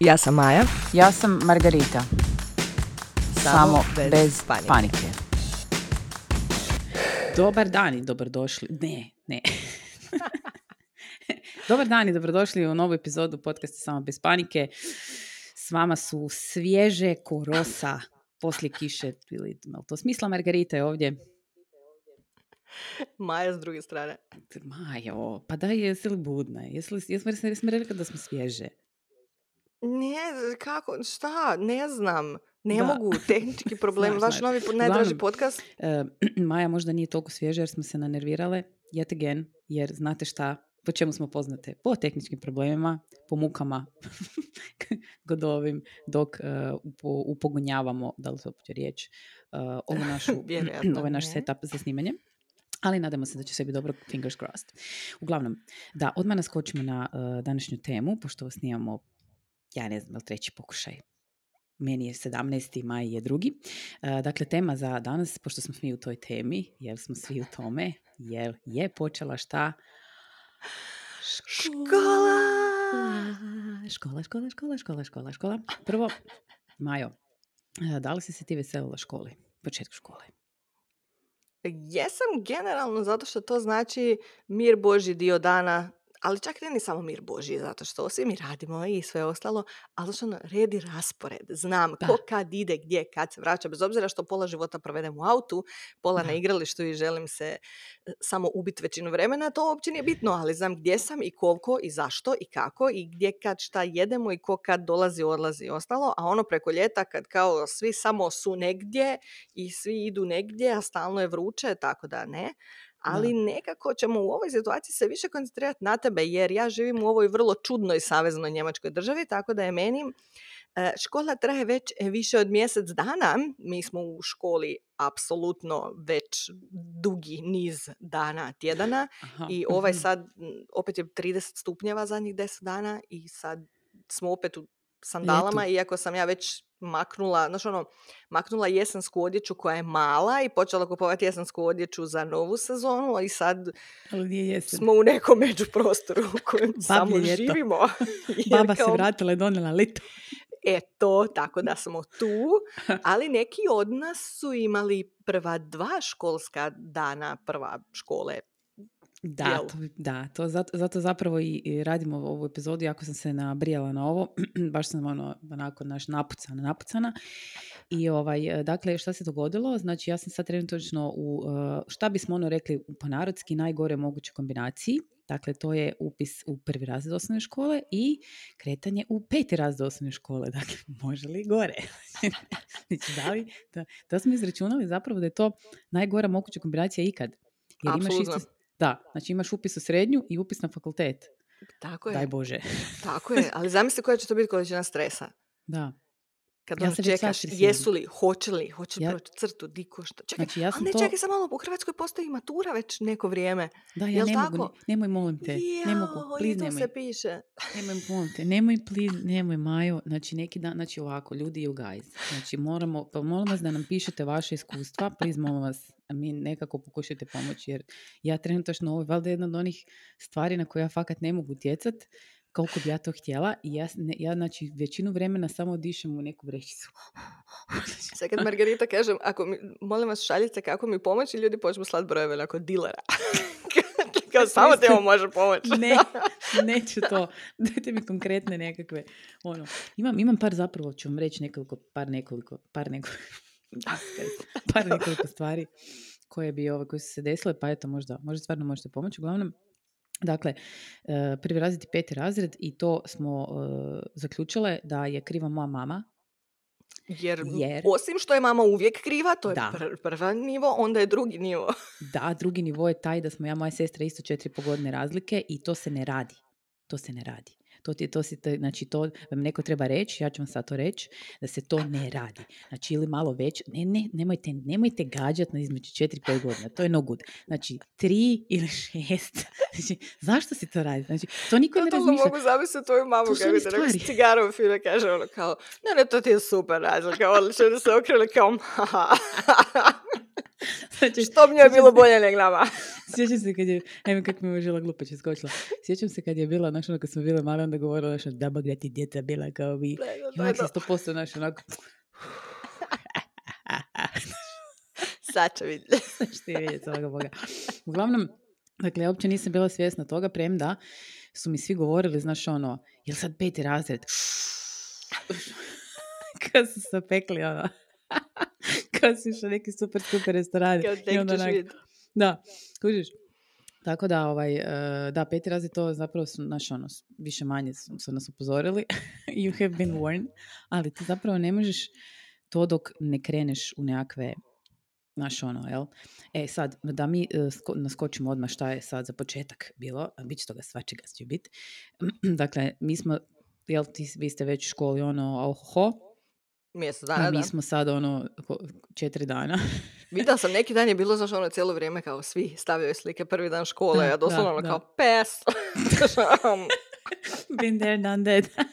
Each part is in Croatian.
Ja sam Maja. Ja sam Margarita. Samo, bez, panike. Dobar dan i dobrodošli. Ne, ne. Dobar dan i dobrodošli u novu epizodu podcasta Samo bez panike. S vama su svježe korosa poslije kiše. Ili, to smisla Margarita je ovdje. Maja s druge strane. Majo, pa daj, jesi li budna? Jesi li, jesmo, jesmo rekli da smo svježe? Ne, kako, šta, ne znam. Ne mogu, tehnički problem. Vaš novi najdraži podcast. Uh, Maja možda nije toliko svježa jer smo se nanervirale, yet again, jer znate šta, po čemu smo poznate? Po tehničkim problemima, po mukama godovim, dok uh, upogonjavamo, da li to uopće riječ, uh, ovo našu, ovaj naš setup za snimanje. Ali nadamo se da će sve biti dobro, fingers crossed. Uglavnom, da, odmah naskočimo na uh, današnju temu, pošto vas snimamo, ja ne znam, treći pokušaj. Meni je 17. maj je drugi. Uh, dakle, tema za danas, pošto smo svi u toj temi, jel smo svi u tome, jel je počela šta? Škola! Škola, škola, škola, škola, škola, škola. Prvo, Majo, da li si se ti veselila školi, početku škole? Jesam generalno zato što to znači mir Boži dio dana ali čak ne ni samo mir Boži, zato što svi mi radimo i sve ostalo, ali što ono, red i raspored. Znam ko kad ide, gdje, kad se vraća, bez obzira što pola života provedem u autu, pola na igralištu i želim se e, samo ubiti većinu vremena, to uopće nije bitno, ali znam gdje sam i koliko i zašto i kako i gdje kad šta jedemo i ko kad dolazi, odlazi i ostalo, a ono preko ljeta kad kao svi samo su negdje i svi idu negdje, a stalno je vruće, tako da ne ali nekako ćemo u ovoj situaciji se više koncentrirati na tebe jer ja živim u ovoj vrlo čudnoj saveznoj njemačkoj državi, tako da je meni e, škola traje već više od mjesec dana. Mi smo u školi apsolutno već dugi niz dana, tjedana i ovaj sad opet je 30 stupnjeva zadnjih 10 dana i sad smo opet u sandalama, iako sam ja već maknula, znači ono, maknula jesensku odjeću koja je mala i počela kupovati jesensku odjeću za novu sezonu i sad smo u nekom međuprostoru u kojem samo živimo. Baba se vratila i donela lito. Eto, tako da smo tu, ali neki od nas su imali prva dva školska dana, prva škole da, to, da, to zato, zato zapravo i, radimo ovu epizodu, jako sam se nabrijala na ovo, baš sam ono, onako naš napucana, napucana. I ovaj, dakle, šta se dogodilo? Znači, ja sam sad trenutno u, uh, šta bismo ono rekli po narodski, najgore moguće kombinaciji. Dakle, to je upis u prvi razred osnovne škole i kretanje u peti razred osnovne škole. Dakle, može li gore? znači, da li, da, da smo izračunali zapravo da je to najgora moguća kombinacija ikad. Jer imaš isto, da, znači imaš upis u srednju i upis na fakultet. Tako je. Daj Bože. Tako je, ali zamisli koja će to biti količina stresa. Da. Kad ja ono čekaš, jesu li, hoće li, hoće li ja... proći crtu, di šta. Čekaj, znači, ja sam ne, to... čekaj sam malo, u Hrvatskoj postoji matura već neko vrijeme. Da, ja ne tako? mogu, nemoj, molim te, ne mogu, please, nemoj. se piše. Nemoj, molim te, nemoj, please, nemoj, Majo, znači neki dan, znači ovako, ljudi, you guys, znači moramo, pa molim vas da nam pišete vaše iskustva, please, molim vas, mi nekako pokušajte pomoći, jer ja trenutačno ovo je valjda jedna od onih stvari na koje ja fakat ne mogu utjecat, koliko bi ja to htjela i ja, ne, ja znači većinu vremena samo dišem u neku vrećicu. Sad kad Margarita kažem, ako mi, molim vas šaljite kako mi pomoći, ljudi počnu slat brojeve onako dilera. Kao samo te ovo može pomoći. ne, neću to. Dajte mi konkretne nekakve. Ono, imam, imam par zapravo, ću vam reći nekoliko, par nekoliko, par nekoliko, par nekoliko stvari koje bi ove, koje su se desile, pa eto možda, možda stvarno možete pomoći. Uglavnom, Dakle, e, prvi razred i peti razred i to smo uh, zaključile da je kriva moja mama. Jer, jer osim što je mama uvijek kriva, to je da. prva nivo, onda je drugi nivo. da, drugi nivo je taj da smo ja moja sestra isto četiri pogodne razlike i to se ne radi. To se ne radi. To, ti, to, si, znači to vam neko treba reći, ja ću vam sad to reći, da se to ne radi. Znači ili malo već, ne, ne, nemojte, nemojte gađati na između 4-5 godina, to je no good. Znači tri ili šest. Znači, zašto si to radi? Znači, to niko ne razmišlja. mogu zamisliti tvoju mamu bi te neko cigarom fina kaže ono kao, ne, ne, to ti je super razlika, odlično da se okrili kao, Znači, Što mi je bilo bolje nego nama? Sjećam se kad je, evo kako mi je žila glupa će skočila. Sjećam se kad je bila, znaš, ono kad smo bile male, onda govorila, znaš, da bog da ti djeca bila kao vi. I onak se sto posto, znaš, onako, Sad će vidjeti. Ti vidjeti, svoga Boga. Uglavnom, dakle, ja uopće nisam bila svjesna toga, premda su mi svi govorili, znaš, ono, jel sad peti razred? Kad su se pekli, ono, kad su išli neki super, super restorani. Kao I tek ćeš vidjeti. Da, kužiš. Tako da, ovaj, e, da, peti razred to zapravo su, znaš, ono, više manje su, su nas upozorili. you have been warned. Ali ti zapravo ne možeš to dok ne kreneš u nekakve, znaš, ono, jel? E, sad, da mi e, sko- naskočimo odmah šta je sad za početak bilo, a bit će toga svačega će biti. dakle, mi smo, jel, ti, vi ste već u školi, ono, oho, Mjesec a dana, mi da. smo sad, ono, četiri dana. Vidjela sam neki dan je bilo znaš ono cijelo vrijeme kao svi stavljaju slike prvi dan škole, Da, a doslovno ono kao pes. Been there, done that.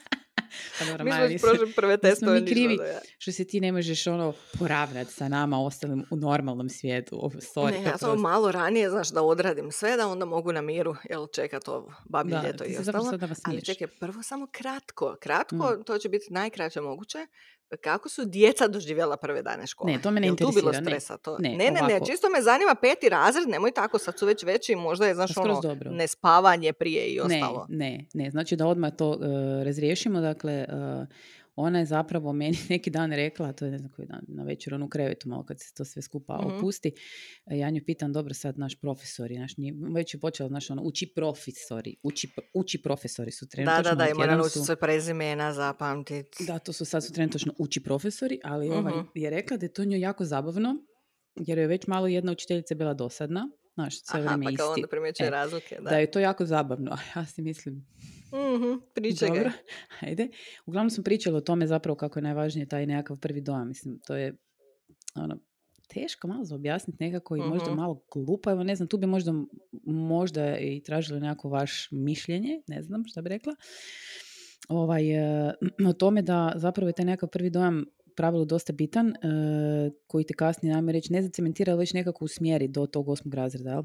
pa dobro, Mi smo Maja, prošli prve testove. mi krivi. da ja- što se ti ne možeš ono poravnati sa nama ostalim u normalnom svijetu. Sorry, Ne, ja oprosti. malo ranije, znaš, da odradim sve, da onda mogu na miru, jel, čekat ovo babje Da, ljeto i ostalo. da vas Ali čekaj, prvo samo kratko. Kratko, Mm. to će biti najkraće moguće. Kako su djeca doživjela prve dane škole? Ne, to me ne Jel tu bilo interesira, ne. stresa? To? Ne, ne, ne, ne, čisto me zanima peti razred, nemoj tako, sad su već veći, možda je, znaš, Pa skroz ono, dobro. nespavanje prije i Ne, ostalo. ne, ne. Znači da odmah to e, razriješimo. Dakle, e, ona je zapravo meni neki dan rekla, to je ne znam koji dan, na večer onu krevetu malo kad se to sve skupa Mhm. opusti. e, Ja nju pitam, dobro sad naš profesori, naš, njih- već je počela, znaš, ono, uči profesori, uči, uči profesori su Da, trenutačno. da, da, od i mora jedan naučiti su- sve prezimena, zapamtiti. Da, to su sad su trenutačno uči profesori, ali ovaj Mhm. je rekla da je to njoj jako zabavno, jer je već malo jedna učiteljica bila dosadna, znaš, sve Aha, vrijeme pa isti. onda primjećuje E, razlike, da. Da je to jako zabavno, a ja si mislim, Mhm, pričaj ga. dobro, ajde. Uglavnom smo pričali o tome zapravo kako je najvažnije taj nekakav prvi dojam, mislim, to je ono, teško malo za objasniti nekako i možda Mhm. malo glupo, evo ne znam, tu bi možda, možda i tražili nekako vaš mišljenje, ne znam šta bi rekla, ovaj, e, o tome da zapravo je taj nekakav prvi dojam u pravilu dosta bitan, e, koji te kasnije, ajmo reći, ne zacementira, već nekako usmjeri do tog osmog razreda, jel?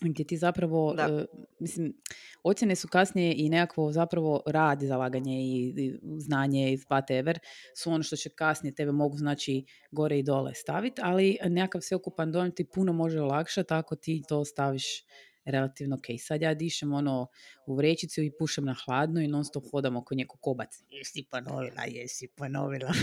Gdje ti zapravo, Da. e, mislim, ocjene su kasnije i nekakvo zapravo rad, zalaganje i, i znanje i whatever su ono što će kasnije tebe mogu znači gore i dole staviti, ali nekakav sveukupan dojam ti puno može olakšati ako ti to staviš relativno ok. Sad ja dišem ono u vrećicu i pušem na hladno i non stop hodam oko njeko kobac. Jesi ponovila, jesi ponovila.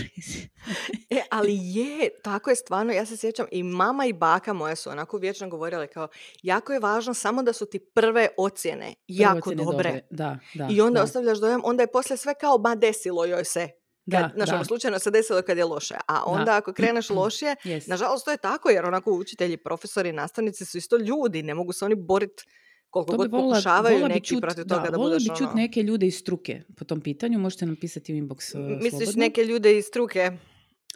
E, ali je, tako je stvarno, ja se sjećam, i mama i baka moja su onako vječno govorile kao, jako je važno samo da su ti prve ocjene jako Ocjene dobre. Da, da. I onda da. ostavljaš dojam, onda je poslije sve kao, ba desilo joj se. Kad, Da, znaš, da. ono, slučajno se desilo kad je loše. A onda ako kreneš lošije, Yes. nažalost to je tako, jer onako učitelji, profesori, nastavnici su isto ljudi, ne mogu se oni boriti koliko To god volila- pokušavaju volila neki čut- protiv da, toga da, volila budeš bi čut ono... neke ljude iz struke po tom pitanju, možete napisati u inbox uh, Misliš slobodno. neke ljude iz struke?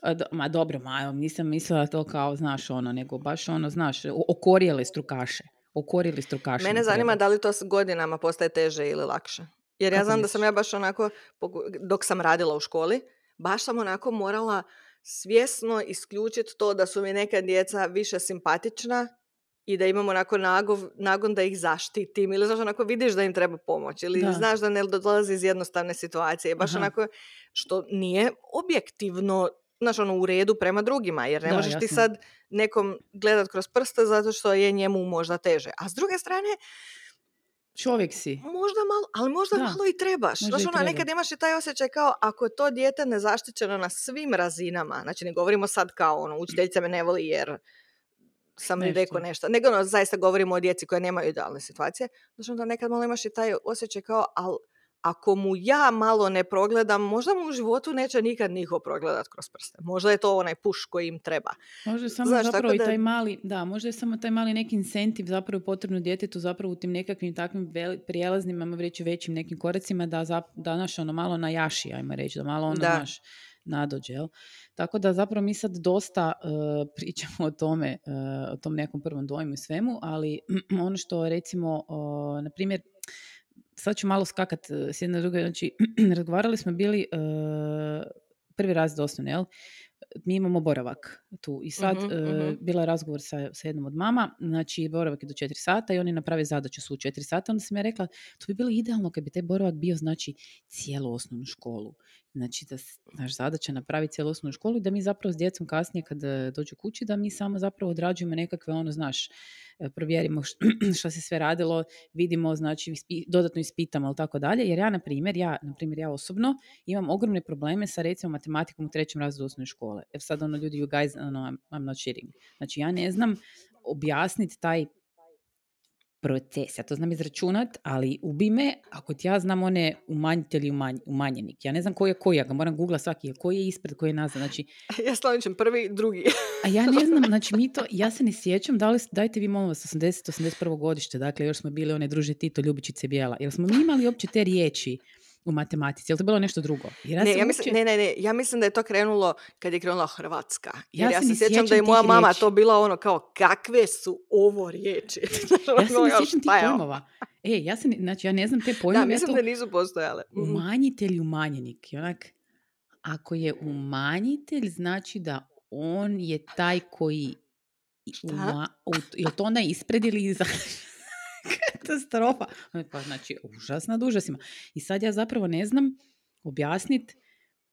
A, do- ma dobro, ma, nisam mislila to kao, znaš, ono, nego baš ono, znaš, o- okorjele strukaše. Okorjeli strukaše. Mene nam zanima treba. da li to s godinama postaje teže ili lakše. Jer ja znam da sam misliš? ja baš onako, dok sam radila u školi, baš sam onako morala svjesno isključiti to da su mi neka djeca više simpatična i da imam onako nagov, nagon da ih zaštitim ili znaš onako vidiš da im treba pomoć ili Da. znaš da ne dolazi iz jednostavne situacije. Baš Aha. onako što nije objektivno znaš, ono, u redu prema drugima, jer ne Da, možeš ti jasno. sad nekom gledat kroz prste zato što je njemu možda teže. A s druge strane, Čovjek si. možda malo, ali možda Da, malo i trebaš. možda Znaš, i ono, treba. nekad imaš i taj osjećaj kao ako je to dijete nezaštićeno na svim razinama, znači ne govorimo sad kao ono, učiteljica me ne voli jer sam mi Nešto. rekao nešto, nego ono, zaista govorimo o djeci koje nemaju idealne situacije, znači onda nekad malo imaš i taj osjećaj kao, ali ako mu ja malo ne progledam, možda mu u životu neće nikad niko progledat kroz prste. Možda je to onaj puš koji im treba. Možda je samo Znaš, zapravo i taj mali, da, možda je samo taj mali neki incentiv zapravo potrebno djetetu zapravo u tim nekakvim takvim prijelaznim, ajmo reći većim nekim koracima da, zap, da naš ono malo najaši, ajmo reći, da malo ono Da. naš nadođe, jel? Tako da zapravo mi sad dosta e, pričamo o tome, e, o tom nekom prvom dojmu i svemu, ali ono što recimo, o, na primjer, sad ću malo skakat e, s jedne druge, znači razgovarali smo bili e, prvi razred osnovne, jel? mi imamo boravak tu i sad e, mhm. bila je razgovor sa, sa jednom od mama, znači boravak je do 4 sata i oni naprave zadaću su u 4 sata, onda sam ja rekla, to bi bilo idealno kad bi taj boravak bio znači cijelu osnovnu školu. Znači da naš zadaća napravi cijelu osnovnu školu i da mi zapravo s djecom kasnije kad dođu kući da mi samo zapravo odrađujemo nekakve ono znaš e, provjerimo š- šta se sve radilo, vidimo, znači dodatno ispitamo ili tako dalje, jer ja na primjer, ja, na primjer ja osobno imam ogromne probleme sa recimo matematikom u trećem razredu osnovne škole. Jer sad ono ljudi, you guys, ono, I'm, not shitting. Znači ja ne znam objasniti taj proces. Ja to znam izračunat, ali ubi me ako ti ja znam one umanjitelj i umanj, umanjenik. Ja ne znam koji je koji, ja ga moram googla svaki, koji je ispred, koji je nazad. Znači, Ja Sloničem prvi, drugi. a ja ne znam, znači mi to, ja se ne sjećam, da li, dajte vi molim vas 80-81 godište, dakle još smo bili one druže Tito, Ljubičice Bijela. Jel smo mi imali uopće te riječi u matematici? Jel to bilo nešto drugo? Jer ne, ja uopće- mislim, ne, ne, ne, ja mislim da je to krenulo kad je krenula Hrvatska. Ja Jer ja, se se ne sjećam da je moja mama riječi. to bila ono kao, kakve su ovo riječi? Ja se Ono, ne sjećam tih je ovo? pojmova. E, ja se, znači ja ne znam te pojmove. Da, ja mislim to- da nisu postojale. Mhm. umanjitelj i umanjenik. I onak, ako je umanjitelj, znači da on je taj koji... Šta? Uma, u, je to onda ispred ili iza? Katastrofa. Pa znači, užasna od užasima. I sad ja zapravo ne znam objasniti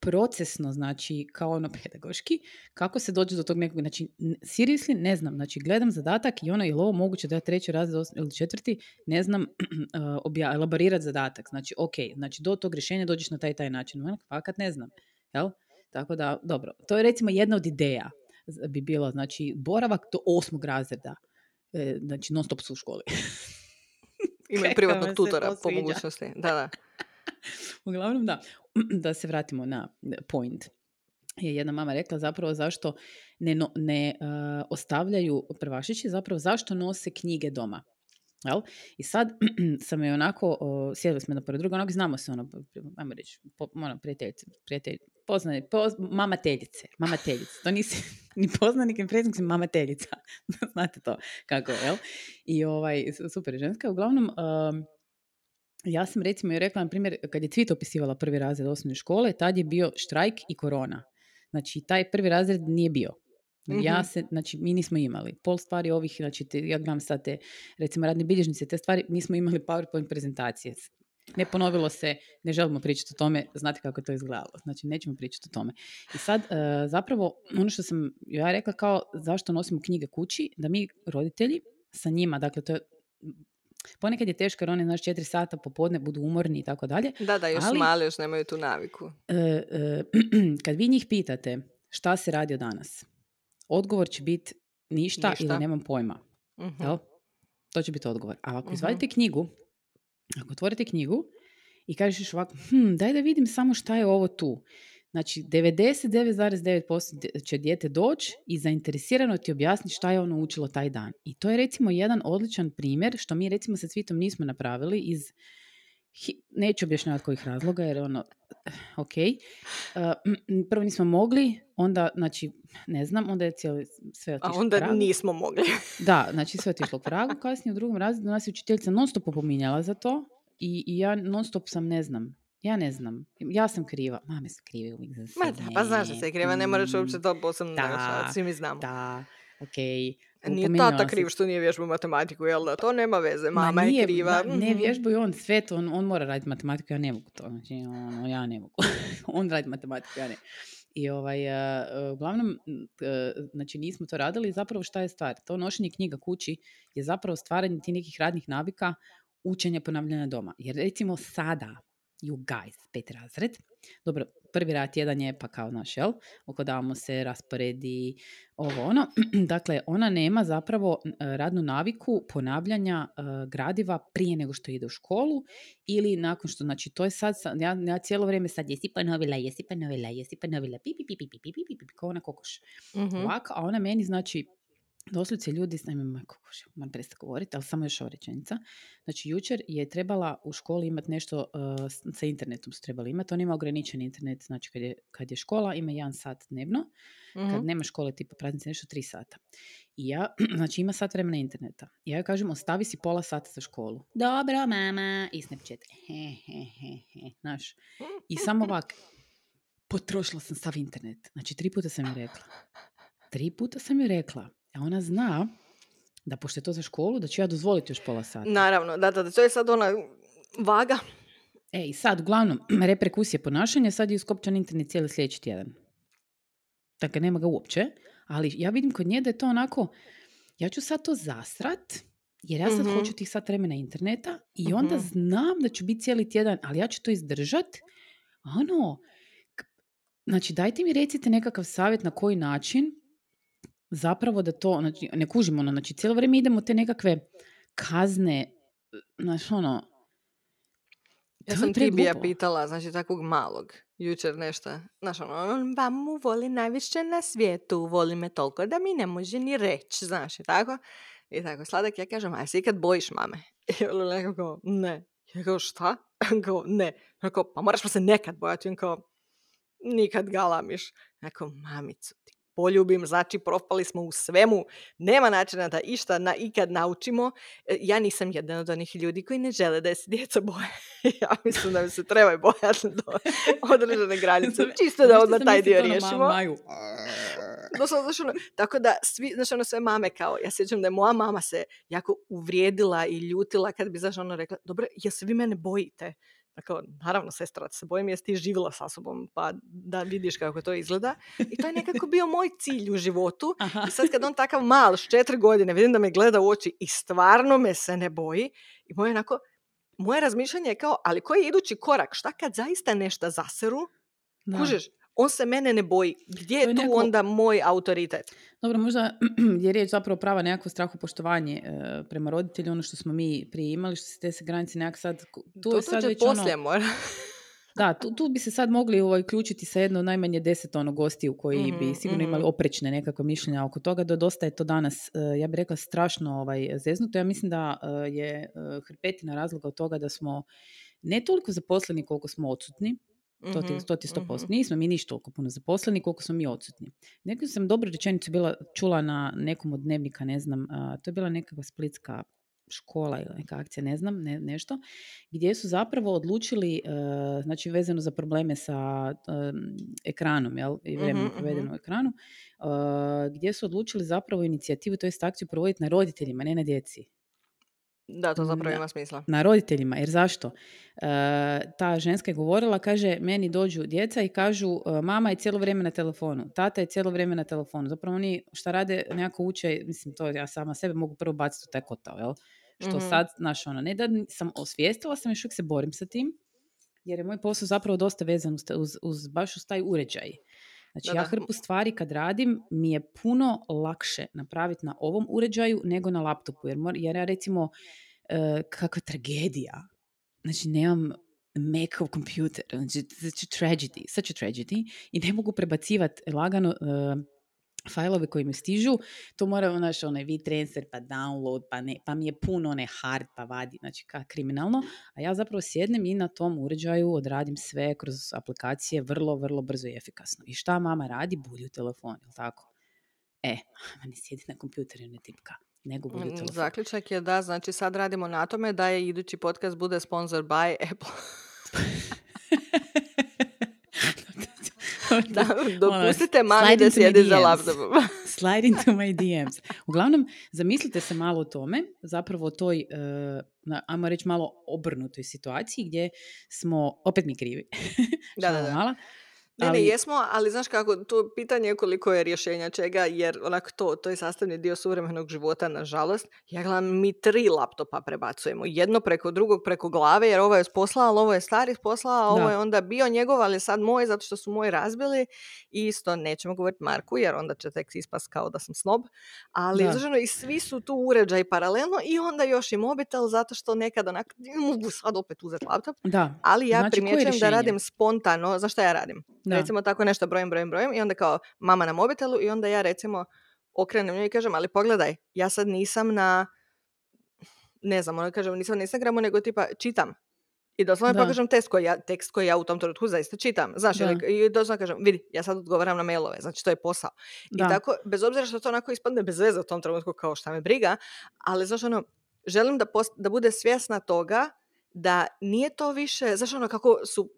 procesno, znači kao ono pedagoški, kako se dođe do tog nekog, znači seriously ne znam, znači gledam zadatak i ono je ovo moguće da ja treći razred ili četvrti ne znam obja, elaborirati zadatak, znači ok, znači do tog rješenja dođeš na taj taj način, onak, fakat ne znam, jel? Tako da, dobro, to je recimo jedna od ideja bi bilo, znači boravak do osmog razreda, e, znači non stop su u školi. Imaju privatnog tutora to po mogućnosti. Da, da. Uglavnom da, da se vratimo na point. Je jedna mama rekla zapravo zašto ne, no- ne uh, ostavljaju prvašići, zapravo zašto nose knjige doma. Jel? I sad sam je onako, o, sjedili smo na pored druga, onak znamo se ono, ajmo reći, po, ono, prijateljice, prijatelj, poznane, poz, mamateljice, mamateljice, to nisi ni poznanik, ni predsjednik, si mamateljica, znate to kako je, jel? I ovaj, super ženska, uglavnom, um, ja sam recimo i rekla, na primjer, kad je Cvit opisivala prvi razred osnovne škole, tad je bio štrajk i korona. Znači, taj prvi razred nije bio. Ja Mhm. se, znači, mi nismo imali. Pol stvari ovih, znači, te, ja gledam sad te, recimo, radne bilježnice, te stvari, mi smo imali PowerPoint prezentacije. Ne ponovilo se, ne želimo pričati o tome, znate kako je to izgledalo. Znači, nećemo pričati o tome. I sad, e, zapravo, ono što sam ja rekla kao, zašto nosimo knjige kući, da mi, roditelji, sa njima, dakle, to je Ponekad je teško jer one, znaš, četiri sata popodne budu umorni i tako dalje. Da, da, još Ali- mali, još nemaju tu naviku. E, e, kad vi njih pitate šta se radio danas, odgovor će biti ništa, Ništa. ili nemam pojma. Mhm. Jel? To će biti odgovor. A ako Mhm. izvadite knjigu, ako otvorite knjigu i kažeš ovako, hm, daj da vidim samo šta je ovo tu. Znači, 99,9% će dijete doći i zainteresirano ti objasniti šta je ono učilo taj dan. I to je recimo jedan odličan primjer, što mi recimo sa Cvitom nismo napravili iz hi- neću objašnjavati kojih razloga, jer ono, ok. Uh, prvo nismo mogli, onda, znači, ne znam, onda je cijeli, sve A otišlo onda k vragu. nismo mogli. Da, znači sve otišlo k vragu. Kasnije u drugom razredu nas je učiteljica non stop opominjala za to i, i ja non stop sam ne znam. Ja ne znam. Ja sam kriva. Mame su krive uvijek za sve. Ma da, pa znaš da se kriva, ne moraš uopće to posebno da, svi mi znamo. Da, ok. Nije tata kriv što nije vježbao matematiku, jel da? To nema veze, mama Ma je nije, kriva. ma, ne mhm. vježbaju on sve to, on, on mora raditi matematiku, ja ne mogu to. Znači, ono, ja ne mogu. on radi matematiku, ja ne. I ovaj, a, uglavnom, e, znači nismo to radili, zapravo šta je stvar? To nošenje knjiga kući je zapravo stvaranje tih nekih radnih navika učenja ponavljanja doma. Jer recimo sada, you guys, pet razred, dobro, prvi rat jedan je pa kao naš, jel? Oko da mu se rasporedi ovo ono. dakle, ona nema zapravo radnu naviku ponavljanja gradiva prije nego što ide u školu ili nakon što, znači to je sad, ja, ja cijelo vrijeme sad jesi ponovila, jesi ponovila, jesi ponovila, pipi, pipi, pipi, pipi, pipi, pipi, ona kokoš. Mm-hmm. A ona meni znači doslovce ljudi, moj kokoš, moram prestati govoriti, ali samo još ova rečenica. Znači, jučer je trebala u školi imati nešto uh, s- sa internetom su trebali imati. On ima ograničen internet, znači kad je, kad je škola ima jedan sat dnevno, Mhm. kad nema škole tipa praznice nešto tri sata. I ja, znači ima sat vremena interneta. I ja joj kažem, ostavi si pola sata za školu. Dobro, mama. I Snapchat. He, he, he, he. Znaš. I samo ovak. potrošila sam sav internet. Znači, tri puta sam joj rekla. Tri puta sam joj rekla. A ona zna da pošto je to za školu, da ću ja dozvoliti još pola sata. Naravno, da, da, da, to je sad ona vaga. E, i sad, uglavnom, reperkusije ponašanja, sad je iskopčan internet cijeli sljedeći tjedan. Dakle, nema ga uopće, ali ja vidim kod nje da je to onako, ja ću sad to zasrat, jer ja sad Mhm. hoću tih sat vremena interneta i onda Mhm. znam da ću biti cijeli tjedan, ali ja ću to izdržat. A k- znači dajte mi recite nekakav savjet na koji način zapravo da to, znači, ne kužimo ono, znači cijelo vrijeme idemo te nekakve kazne, znaš ono, Ja sam Tibija pitala, znači takvog malog, jučer nešto. Znaš, ono, on mamu voli najviše na svijetu, voli me toliko da mi ne može ni reći, znaš, i tako. I tako, sladak, ja kažem, a se ikad bojiš mame? I on nekako, ne. Ja kao, šta? Kao, ne. Kao, pa moraš me se nekad bojati. On kao, nikad galamiš. Ja kao, mamicu, poljubim, znači propali smo u svemu. Nema načina da išta na, ikad naučimo. E, Ja nisam jedan od onih ljudi koji ne žele da se djeca boje. ja mislim da mi se trebaju bojati do određene granice. Čisto da odmah taj dio ono, riješimo. Ono, tako da, svi, znaš, ono, sve mame kao, ja sjećam da je moja mama se jako uvrijedila i ljutila kad bi, znaš, ono, rekla, dobro, jel se vi mene bojite? Tako, naravno, sestra, da se bojim jer si ti živjela sa sobom, pa da vidiš kako to izgleda. I to je nekako bio moj cilj u životu. Aha. I sad kad on takav mal, s četiri godine, vidim da me gleda u oči i stvarno me se ne boji. I moje onako, moje razmišljanje je kao, ali koji je idući korak? Šta kad zaista nešto zaseru? Da. Kužiš, on se mene ne boji. Gdje je je tu neko- onda moj autoritet? Dobro, možda je riječ zapravo prava nekako strahopoštovanje e, prema roditelju, ono što smo mi prije imali, što se te se granice nekak sad, tu to je sad već poslije, ono, mora. da, tu, tu bi se sad mogli ovaj, uključiti sa jedno najmanje deset ono gostiju koji bi Mhm, sigurno imali mhm. oprečne nekakve mišljenja oko toga, da dosta je to danas, e, ja bih rekla, strašno ovaj, zeznuto. Ja mislim da e, je e, hrpetina razloga od toga da smo ne toliko zaposleni koliko smo odsutni, To ti, Mhm, to ti je 100%. mhm. Nismo mi ništa toliko puno zaposleni koliko smo mi odsutni. Neku sam dobru rečenicu bila čula na nekom od dnevnika, ne znam, a, to je bila nekakva splitska škola ili neka akcija, ne znam, ne- nešto, gdje su zapravo odlučili, e, znači vezano za probleme sa em, ekranom, jel, i vremenom Mhm, provedeno u ekranu, e, gdje su odlučili zapravo inicijativu, to jest akciju provoditi na roditeljima, ne na djeci Da, to zapravo ima smisla. na roditeljima, jer zašto? E, ta ženska je govorila, kaže, meni dođu djeca i kažu, e, mama je cijelo vrijeme na telefonu, tata je cijelo vrijeme na telefonu. Zapravo oni šta rade, nekako uče, mislim, to ja sama sebe mogu prvo baciti u taj kotao, jel? Što Mhm. sad, znaš, ono, ne da sam osvijestila sam, još uvijek se borim sa tim, jer je moj posao zapravo dosta vezan uz, uz, uz baš uz taj uređaj. Znači, Da, ja da. hrpu stvari kad radim, mi je puno lakše napraviti na ovom uređaju nego na laptopu. Jer, mor- jer ja recimo, e, kakva tragedija. Znači, nemam Macov kompjuter. Znači, such a tragedy, such a tragedy. I ne mogu prebacivati lagano e, fajlove koji mi stižu, to mora znaš, onaj WeTransfer, pa download, pa, ne, pa mi je puno onaj hard, pa vadi, znači ka kriminalno. A ja zapravo sjednem i na tom uređaju odradim sve kroz aplikacije vrlo, vrlo brzo i efikasno. I šta mama radi? Bulji u telefon, jel tako? E, mama ne sjedi na kompjuteru, ne tipka, nego Mm, telefon. Zaključak je da, znači sad radimo na tome da je idući podcast bude sponsor by Apple. da, dopustite mami da sjedi za laptopom. Slide into my DMs. Uglavnom, zamislite se malo o tome, zapravo o toj, na- ajmo reći malo obrnutoj situaciji gdje smo, opet mi krivi, Da, da, da. mala, Ne, ne, jesmo, ali znaš kako, to pitanje je koliko je rješenja čega, jer onako to, to je sastavni dio suvremenog života, nažalost. Ja gledam, mi tri laptopa prebacujemo. Jedno preko drugog, preko glave, jer ovo je s posla, ali ovo je stari s posla, a ovo Da. je onda bio njegov, ali sad moj, zato što su moji razbili. I isto, nećemo govoriti Marku, jer onda će tek ispast kao da sam snob. Ali, ono, i svi su tu uređaj paralelno i onda još i mobitel, zato što nekad onak, mogu sad opet uzeti laptop. da, Ali ja Znači, primjećujem da radim spontano. Znaš šta ja radim? Da. Recimo tako nešto brojem, brojem, brojem i onda kao mama na mobitelu i onda ja recimo okrenem njoj i kažem, ali pogledaj, ja sad nisam na, ne znam, ono kažem, nisam na Instagramu, nego tipa čitam. I doslovno Da. pokažem tekst koji, ja, tekst koji ja u tom trenutku zaista čitam. Znaš, Da. ili- i doslovno kažem, vidi, ja sad odgovaram na mailove, znači to je posao. da. I tako, bez obzira što to onako ispadne bez veze u tom trenutku kao šta me briga, ali znaš ono, želim da, post- da bude svjesna toga da nije to više, znaš ono kako su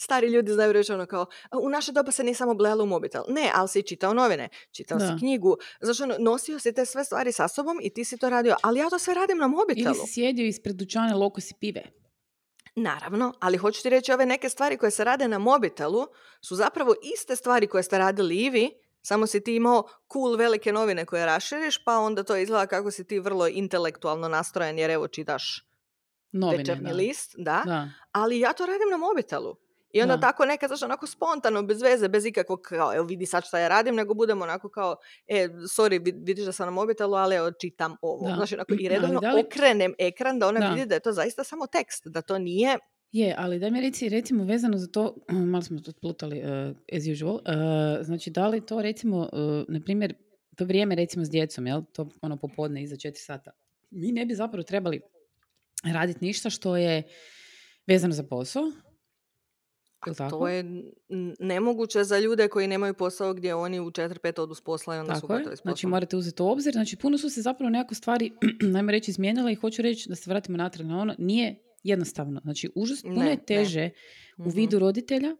stari ljudi znaju reći ono kao, u naše doba se nije samo gledalo u mobitel. Ne, ali si čitao novine, čitao Da. si knjigu, znači ono, nosio si te sve stvari sa sobom i ti si to radio, ali ja to sve radim na Ili mobitelu. si sjedio ispred dućana lokosi pive. Naravno, ali hoću ti reći ove neke stvari koje se rade na mobitelu su zapravo iste stvari koje ste radili i vi, samo si ti imao cool velike novine koje raširiš, pa onda to izgleda kako si ti vrlo intelektualno nastrojen jer evo čitaš Novine, da. list, da, Da. ali ja to radim na mobitelu. I onda Da. tako nekad, znaš, onako spontano, bez veze, bez ikakvog, kao, evo vidi sad šta ja radim, nego budemo onako kao, e, sorry, vid- vidiš da sam na mobitelu, ali evo čitam ovo. Da. Znači, onako, i redovno da li- okrenem ekran da ona Da. vidi da je to zaista samo tekst, da to nije Je, ali daj mi reci, recimo, vezano za to, malo smo to plutali, uh, as usual, uh, znači da li to recimo, uh, na primjer, to vrijeme recimo s djecom, jel, to ono popodne iza četiri sata, mi ne bi zapravo trebali raditi ništa što je vezano za posao, Jel tako? To je nemoguće za ljude koji nemaju posao gdje oni u 4-5 odu s posla i onda su Tako je, gotovi s znači morate uzeti u obzir, znači puno su se zapravo nekako stvari, najmo reći, izmijenile i hoću reći da se vratimo natrag na ono, nije jednostavno, znači užas, puno Ne, je ne. teže u Mhm. vidu roditelja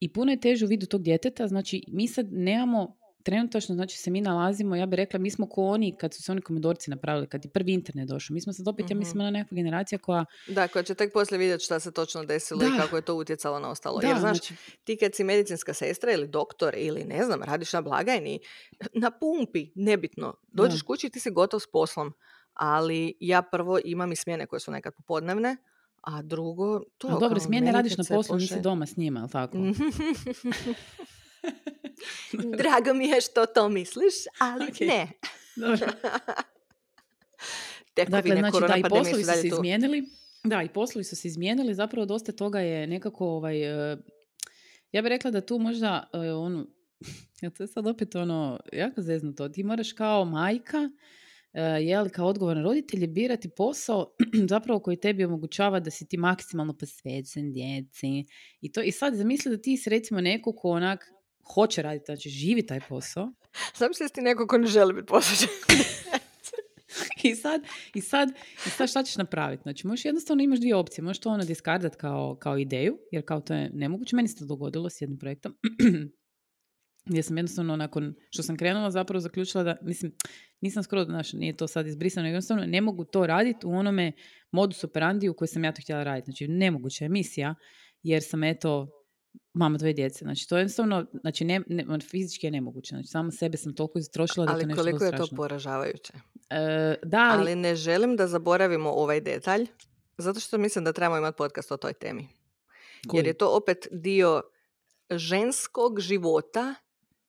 i puno je teže u vidu tog djeteta, znači mi sad nemamo trenutačno, znači se mi nalazimo, ja bih rekla, mi smo ko oni kad su se oni komodorci napravili, kad je prvi internet došao. Mi smo sad opet, ja mislim, Mhm. ona nekakva generacija koja... Da, koja će tek poslije vidjeti šta se točno desilo i kako je to utjecalo na ostalo. Da, Jer znaš, znači, ti kad si medicinska sestra ili doktor ili ne znam, radiš na blagajni, na pumpi, nebitno. Dođeš Da. kući i ti si gotov s poslom. Ali ja prvo imam i smjene koje su nekad popodnevne, a drugo, to ali dobro, smjene radiš na poslu, nisi doma s njima, jel tako? Drago mi je što to misliš, ali Ok. ne. Dobro. Dakle, znači da i poslovi su se izmijenili. Da, i poslovi su se izmijenili, zapravo dosta toga je nekako, ovaj, e, ja bih rekla da tu možda, e, ono, ja to je sad opet ono, jako zeznuto, ti moraš kao majka, e, jel, kao odgovoran roditelj birati posao zapravo koji tebi omogućava da si ti maksimalno posvećen djeci. I, to, I sad zamisli da ti si recimo neko ko onak hoće raditi, znači živi taj posao, Znam se ti neko ko ne želi biti posvećen. I sad, i sad, i sad šta ćeš napraviti? Znači, možeš jednostavno imaš dvije opcije. Možeš to ono diskardat kao, kao ideju, jer kao to je nemoguće. Meni se to dogodilo s jednim projektom. gdje sam jednostavno nakon što sam krenula zapravo zaključila da, mislim, nisam skoro, znaš, nije to sad izbrisano, jednostavno ne mogu to raditi u onome modus operandi u koji sam ja to htjela raditi. Znači, nemoguća je misija, jer sam eto mama dvoje djece. Znači, to je jednostavno, znači, ne, ne, ono, fizički je nemoguće. Znači, sama sebe sam toliko istrošila da to Ali nešto koliko je to poražavajuće. E, da, ali, Ali ne želim da zaboravimo ovaj detalj, zato što mislim da trebamo imati podcast o toj temi. koji? Jer je to opet dio ženskog života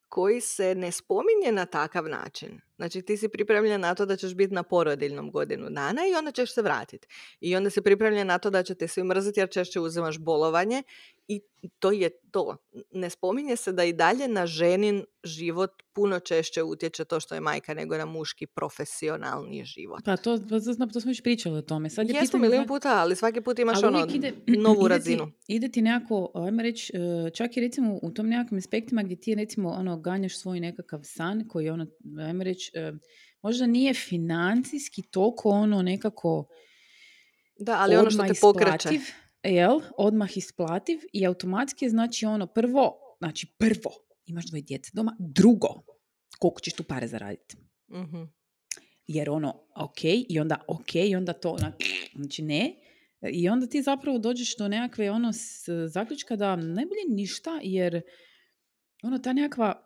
koji se ne spominje na takav način. Znači ti si pripremljen na to da ćeš biti na porodiljnom godinu dana i onda ćeš se vratiti. I onda si pripremljen na to da će te svi mrziti jer češće uzimaš bolovanje i to je to. Ne spominje se da i dalje na ženin život puno češće utječe to što je majka nego na muški profesionalni život. Pa to, pa to, to smo već pričali o tome. Sad je Jesmo milijun puta, ali svaki put imaš ono ide, novu ide razinu. Ti, ide ti nekako, ajmo reći, e, čak i recimo u tom nekakvim aspektima gdje ti recimo ono, ganjaš svoj nekakav san koji je ono, ajmo reći, možda nije financijski toliko ono nekako Da, ali ono što te pokreće. jel, odmah isplativ i automatski je znači ono prvo, znači prvo, imaš dvoje djece doma, drugo, koliko ćeš tu pare zaraditi. Mhm. jer ono, ok, i onda ok, i onda to, znači ne. I onda ti zapravo dođeš do nekakve ono s, zaključka da najbolje ništa, jer ono ta nekakva,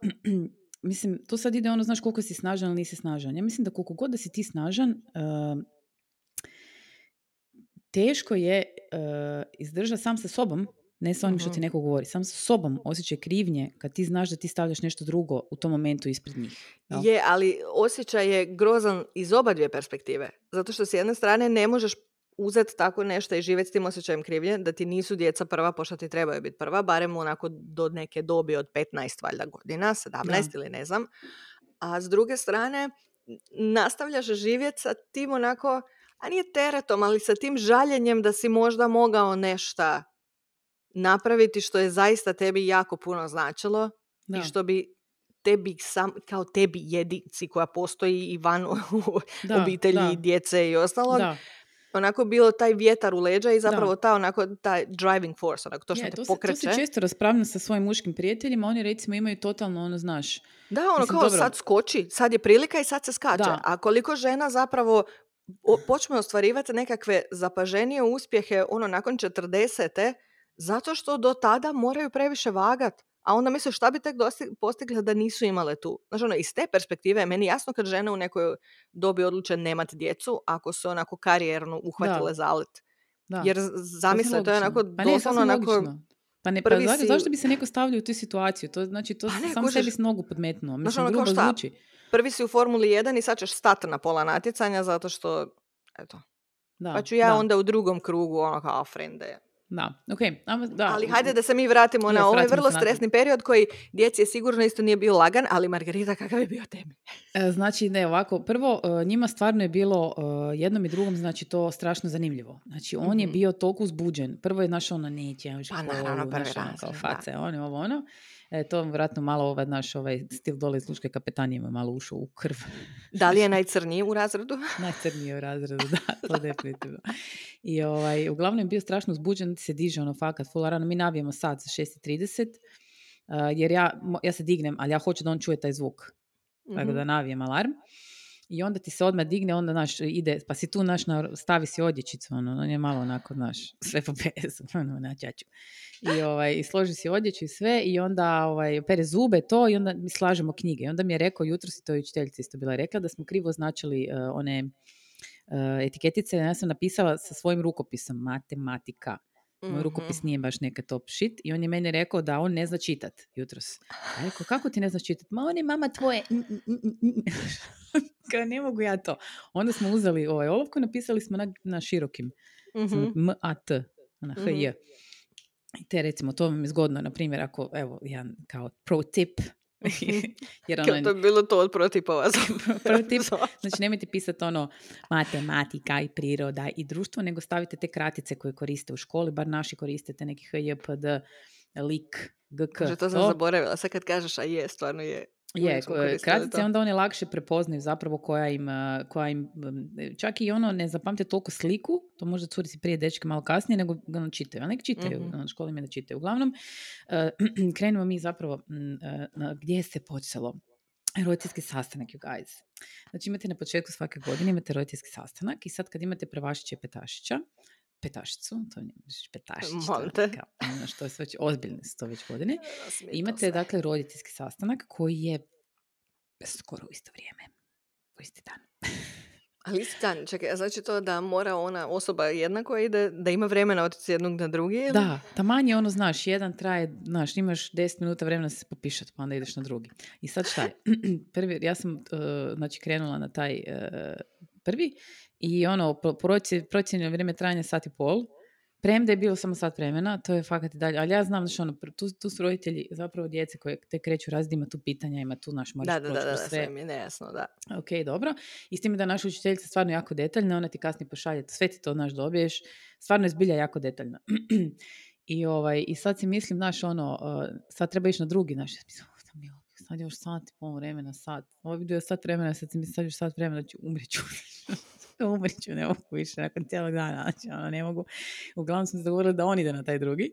mislim, to sad ide ono, znaš koliko si snažan ili nisi snažan. Ja mislim da koliko god da si ti snažan, teško je uh, izdržati sam sa sobom, ne sa onim što ti Mhm. neko govori, sam sa sobom osjećaj krivnje kad ti znaš da ti stavljaš nešto drugo u tom momentu ispred njih. Je, ali osjećaj je grozan iz oba dvije perspektive. Zato što s jedne strane ne možeš uzeti tako nešto i živjeti s tim osjećajem krivnje, da ti nisu djeca prva, pošto ti trebaju biti prva, barem onako do neke dobi od 15 valjda godina, 17 ili ne znam. A s druge strane, nastavljaš živjeti sa tim onako, a nije teretom, ali sa tim žaljenjem da si možda mogao nešto napraviti što je zaista tebi jako puno značilo Da. i što bi tebi sam, kao tebi jedinci koja postoji i van Da, obitelji, da. djece i ostalog, Da. Onako bilo taj vjetar u leđa i zapravo ta onako taj driving force, onako to što Je, te to, se, pokreće. to se često raspravljam sa svojim muškim prijateljima, oni recimo imaju totalno ono, znaš, Da, ono Mislim, kao dobro. sad skoči, sad je prilika i sad se skače. Da. A koliko žena zapravo o- počne ostvarivati nekakve zapaženije uspjehe ono nakon 40. zato što do tada moraju previše vagat. A onda misle šta bi tek dosti- postigle da nisu imale tu. Znači ono, iz te perspektive je meni jasno kad žene u nekoj dobi odluče nemati djecu ako su onako karijerno uhvatile zalet. da. Jer z- zamisle, to je onako pa ne, doslovno onako... logično. Pa ne, pa prvi si- zašto bi se neko stavljao u tu situaciju? To znači, to Pa ne, sam kužiš. sebi s nogu podmetnuo. Mislim, ono kao grubo šta? zvuči. Prvi si u Formuli 1 i sad ćeš stati na pola natjecanja zato što, eto, Da, Pa ću ja da, onda u drugom krugu, ono kao frende. Da, ok. Da. ali hajde da se mi vratimo na ovaj vrlo stresni period koji djeci je sigurno isto nije bio lagan, ali Margarita kakav je bio tebi? E, Znači, ne, ovako, prvo, e, njima stvarno je bilo e, jednom i drugom, znači, to strašno zanimljivo. Znači, on je Mhm. bio toliko uzbuđen. Prvo je naš ono, neće, ja Pa naravno, prvi ono, kao razred, da. face, on je ovo ono. E, to vjerojatno malo ovaj naš ovaj stil dole iz Lučke kapetanije ima malo ušao u krv. Da li je najcrniji u razredu? Najcrnije u razredu, da, to definitivno. I ovaj, uglavnom je bio strašno uzbuđen, se diže ono fakat full rano. Mi navijemo sad za 6.30, uh, jer ja, ja se dignem, ali ja hoću da on čuje taj zvuk. Tako Mhm. da navijem alarm. I onda ti se odmah digne, onda naš ide, pa si tu naš, na, stavi si odjećicu, ono, on je malo onako, naš, sve po pesu, ono, na čaču. I, ovaj, i složi si odjeću i sve, i onda ovaj, pere zube, to, i onda mi slažemo knjige. I onda mi je rekao, jutro si to je učiteljica isto bila rekla, da smo krivo označili eh, one eh, etiketice, ja sam napisala sa svojim rukopisom, matematika. Moj Mhm. rukopis nije baš neka top shit i on je meni rekao da on ne zna čitat jutros. Ja rekao, kako ti ne znaš čitat? Ma on je mama tvoje. Kao ne mogu ja to. Onda smo uzeli ovaj olovku i napisali smo na, na širokim. Mhm. M, A, T. Na H, J. I te recimo, to vam je zgodno, na primjer, ako, evo, jedan kao pro tip, jer Kao ono, to je bilo to od protipova. za- Prvi tip, za- Znači, nemojte pisati ono matematika i priroda i društvo, nego stavite te kratice koje koriste u školi, bar naši koristite neki HJPD, lik, GK. Bože, to sam zaboravila. Sad kad kažeš, a je, stvarno je. Je, kratice onda one lakše prepoznaju zapravo koja im, uh, koja im čak i ono ne zapamte toliko sliku, to možda curici prije dečke malo kasnije, nego ono čitaju, a nek čitaju, Mhm. mm školi mi da čitaju. Uglavnom, uh, krenemo mi zapravo uh, na gdje se počelo. Roditeljski sastanak, you guys. Znači imate na početku svake godine imate roditeljski sastanak i sad kad imate prvašića i petašića, petašicu, to nije petašić, to Molim je te. kao, ono što je sve već ozbiljne su to već godine. Imate dakle roditeljski sastanak koji je skoro u isto vrijeme. U isti dan. Ali isti dan, čekaj, a znači to da mora ona osoba jedna koja ide, da ima vremena otići jednog na drugi? Ili? Da, taman je ono, znaš, jedan traje, znaš, imaš 10 minuta vremena se popišat, pa onda ideš na drugi. I sad šta je? prvi, ja sam, uh, znači, krenula na taj uh, prvi i ono, pro- proci- procijenjeno vrijeme trajanja sat i pol, premda je bilo samo sat vremena, to je fakat i dalje, ali ja znam, znaš, ono, tu, tu su roditelji zapravo djece koje te kreću razred, ima tu pitanja, ima tu, naš, moraš Da, da, da, da, sve, mi je nejasno, da. Ok, dobro. I s tim da je naša učiteljica stvarno jako detaljna, ona ti kasnije pošalje, sve ti to, znaš, dobiješ. Stvarno je zbilja jako detaljna. I, ovaj, I sad si mislim, znaš, ono, uh, sad treba ići na drugi, znaš, mislim, "Uf, da mi je ovo, sad još sat i pol vremena, sat. Ovo je sat vremena, sad si mi sad još sat vremena, ću umriću. umriću, ne mogu više, nakon cijelog dana, znači, ono, ne mogu. Uglavnom sam se dogovorila da on ide na taj drugi.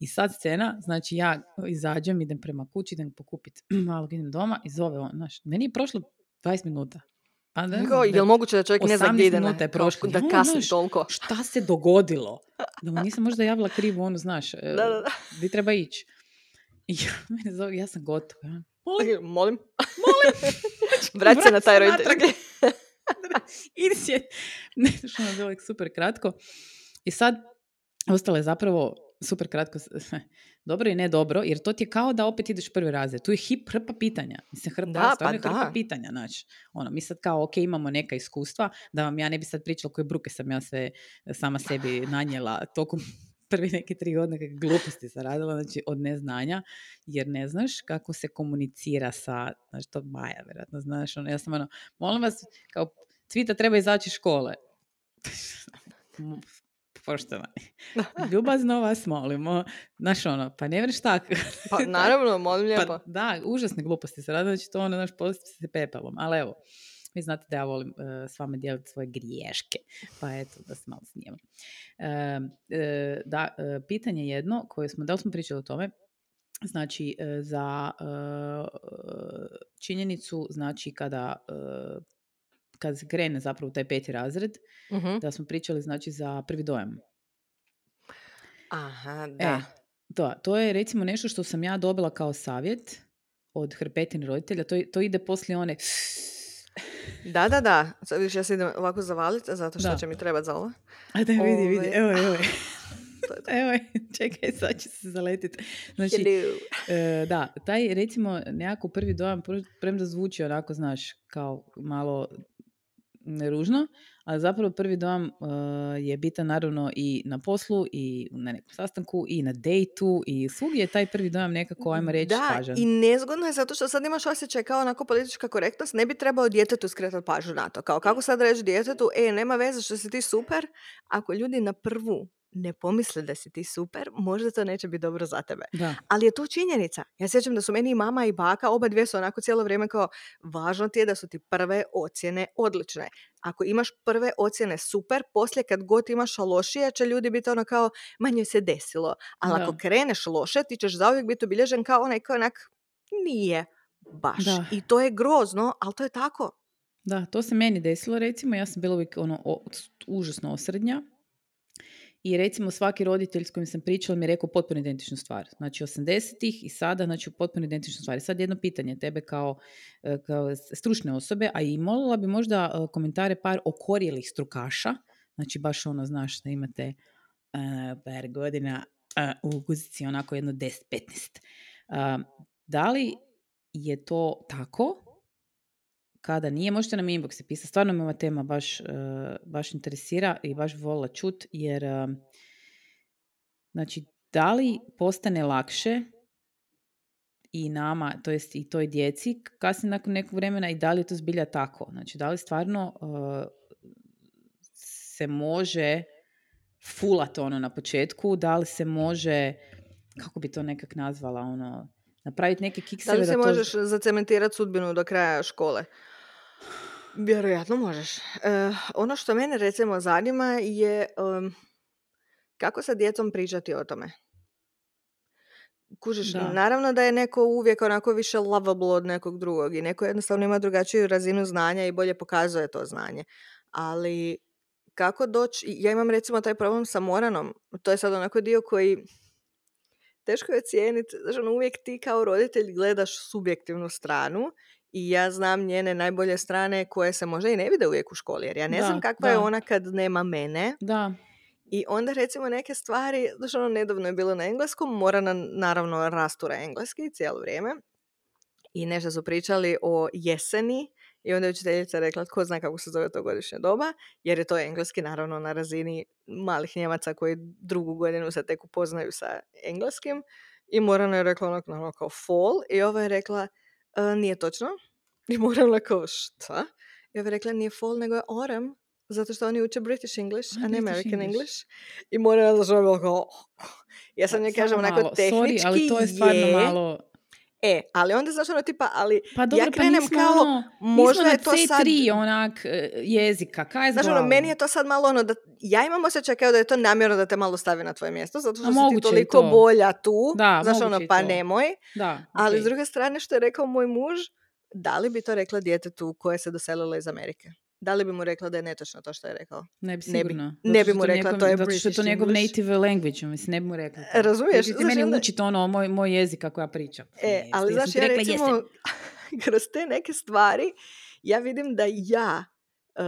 I sad scena, znači ja izađem, idem prema kući, idem pokupiti malog, idem doma i zove on, znaš, meni je prošlo 20 minuta. Pa Kao, znam, je li moguće da čovjek ne zna 18 gdje ide na- minuta je kao prošlo. Da kasni znaš, toliko. šta se dogodilo? Da mu nisam možda javila krivu, ono, znaš, e, Da, da, da. di treba ići. I ja, mene zove, ja sam gotova. Molim, Molim. Vrati se na taj roditelj. idi. Ne, znaš, ono je bilo super kratko. I sad, ostalo je zapravo super kratko, dobro i ne dobro, jer to ti je kao da opet ideš prvi razred. Tu je hip hrpa pitanja. Mislim, hrpa, Da, pa je hrpa da. pitanja, znači. Ono, mi sad kao, ok, imamo neka iskustva, da vam ja ne bi sad pričala koje bruke sam ja sve sama sebi nanijela tokom prvi neke tri godine kakve gluposti sam radila, znači od neznanja, jer ne znaš kako se komunicira sa, znači to Maja, vjerojatno, znaš, ono, ja sam ono, molim vas, kao Cvita treba izaći iz škole. Poštovani. Ljubazno vas molimo. Znaš ono, pa ne vreš tak. Pa naravno, molim lijepo. Pa da, užasne gluposti se rade, znači to ono, naš posti se pepelom. Ali evo, Vi znate da ja volim uh, s vama dijeliti svoje griješke, pa eto, da se malo snijemo. da, pitanje jedno koje smo, da li smo pričali o tome, znači za činjenicu, znači kada kad se krene zapravo taj peti razred, Mhm. da smo pričali znači za prvi dojam. Aha, E, da. to, to je recimo nešto što sam ja dobila kao savjet od hrpetin roditelja. To, to ide poslije one... Da, da, da. Sad vidiš, ja se idem ovako zavaliti, zato što Da. će mi trebati za ovo. A da vidi, vidi, Ovaj, evo, evo. Evo, čekaj, sad će se zaletiti. Znači, e, da, taj recimo nekako prvi dojam, pr- premda zvuči onako, znaš, kao malo neružno, ali zapravo prvi dojam e, je bitan naravno i na poslu i na nekom sastanku i na dejtu i svugdje je taj prvi dojam nekako, ajmo reći, Da, važan. i nezgodno je zato što sad imaš osjećaj kao onako politička korektnost, ne bi trebao djetetu skretati pažnju na to. Kao kako sad reći djetetu, e, nema veze što si ti super, ako ljudi na prvu ne pomisle da si ti super, možda to neće biti dobro za tebe. Da, Ali je to činjenica. Ja sjećam da su meni i mama i baka, oba dvije su onako cijelo vrijeme kao, važno ti je da su ti prve ocjene odlične. Ako imaš prve ocjene super, poslije kad god imaš lošije, će ljudi biti ono kao, manje se desilo. Ali ako Da. kreneš loše, ti ćeš zauvijek biti obilježen kao onaj koji onak nije baš. Da. I to je grozno, ali to je tako. Da, to se meni desilo recimo, ja sam bila uvijek ono, o- užasno osrednja i recimo svaki roditelj s kojim sam pričala mi je rekao potpuno identičnu stvar. Znači 80-ih i sada, znači potpuno identičnu stvar. Sad jedno pitanje tebe kao, e, kao stručne osobe, a i molila bi možda e, komentare par okorjelih strukaša, znači baš ono, znaš, da imate e, par godina e, u guzici onako jedno 10-15. E, da li je to tako kada nije, možete nam inboxe pisati. Stvarno me ova tema baš, e, baš interesira i baš bi volila čut, jer e, znači, da li postane lakše i nama, to jest i toj djeci kasnije nakon nekog vremena i da li je to zbilja tako? Znači, da li stvarno e, se može fulat ono na početku, da li se može, kako bi to nekak nazvala, ono, napraviti neke Da kikseve li se to... možeš zacementirati sudbinu do kraja škole? Vjerojatno možeš. E, ono što mene recimo zanima je em, kako sa djecom pričati o tome. Kužiš, Da. naravno da je neko uvijek onako više lovable od nekog drugog i neko jednostavno ima drugačiju razinu znanja i bolje pokazuje to znanje. Ali kako doći, ja imam recimo taj problem sa Moranom, to je sad onako dio koji teško je cijeniti, znači ono, uvijek ti kao roditelj gledaš subjektivnu stranu i ja znam njene najbolje strane koje se možda i ne vide uvijek u školi, jer ja ne Da, znam kakva je da. ona kad nema mene. Da, I onda recimo neke stvari, znači ono nedavno je bilo na engleskom, mora na, naravno rastura engleski cijelo vrijeme. I nešto su pričali o jeseni i onda je učiteljica rekla tko zna kako se zove to godišnje doba, jer je to engleski naravno na razini malih Njemaca koji drugu godinu se tek upoznaju sa engleskim. I Morana je rekla onako naravno kao fall i ova je rekla "E, nije točno. I Morana kao šta? Ova je rekla nije fall nego je autumn zato što oni uče British English, A, ne British American English. English. I Morana je bila kao ja sam njoj kažem onako malo. tehnički Sorry, ali to je stvarno je, malo... E, ali onda znaš ono tipa, ali Pa dobro, ja pa krenem nismo kao, ono, možda je to C3 sad... onak e, jezika, kaj je Znaš, ono, meni je to sad malo ono da, ja imam osjećaj kao da je to namjerno da te malo stavi na tvoje mjesto, zato što si ti toliko to. bolja tu, Da, znaš, ono, pa to. nemoj. Da, Ali s druge strane, što je rekao moj muž, da li bi to rekla djetetu koje se doselilo iz Amerike? Da li bi mu rekla da je netočno to što je rekao? Ne bi ne bi- sigurno. ne bi mu rekla, njegov- to je Zato što je to njegov English. native language, mislim, ne bi mu rekla. to. Razumiješ? Ti meni onda- učiti ono, moj, moj jezik kako ja pričam. E, ali znaš, ja recimo, kroz te neke stvari, ja vidim da ja e,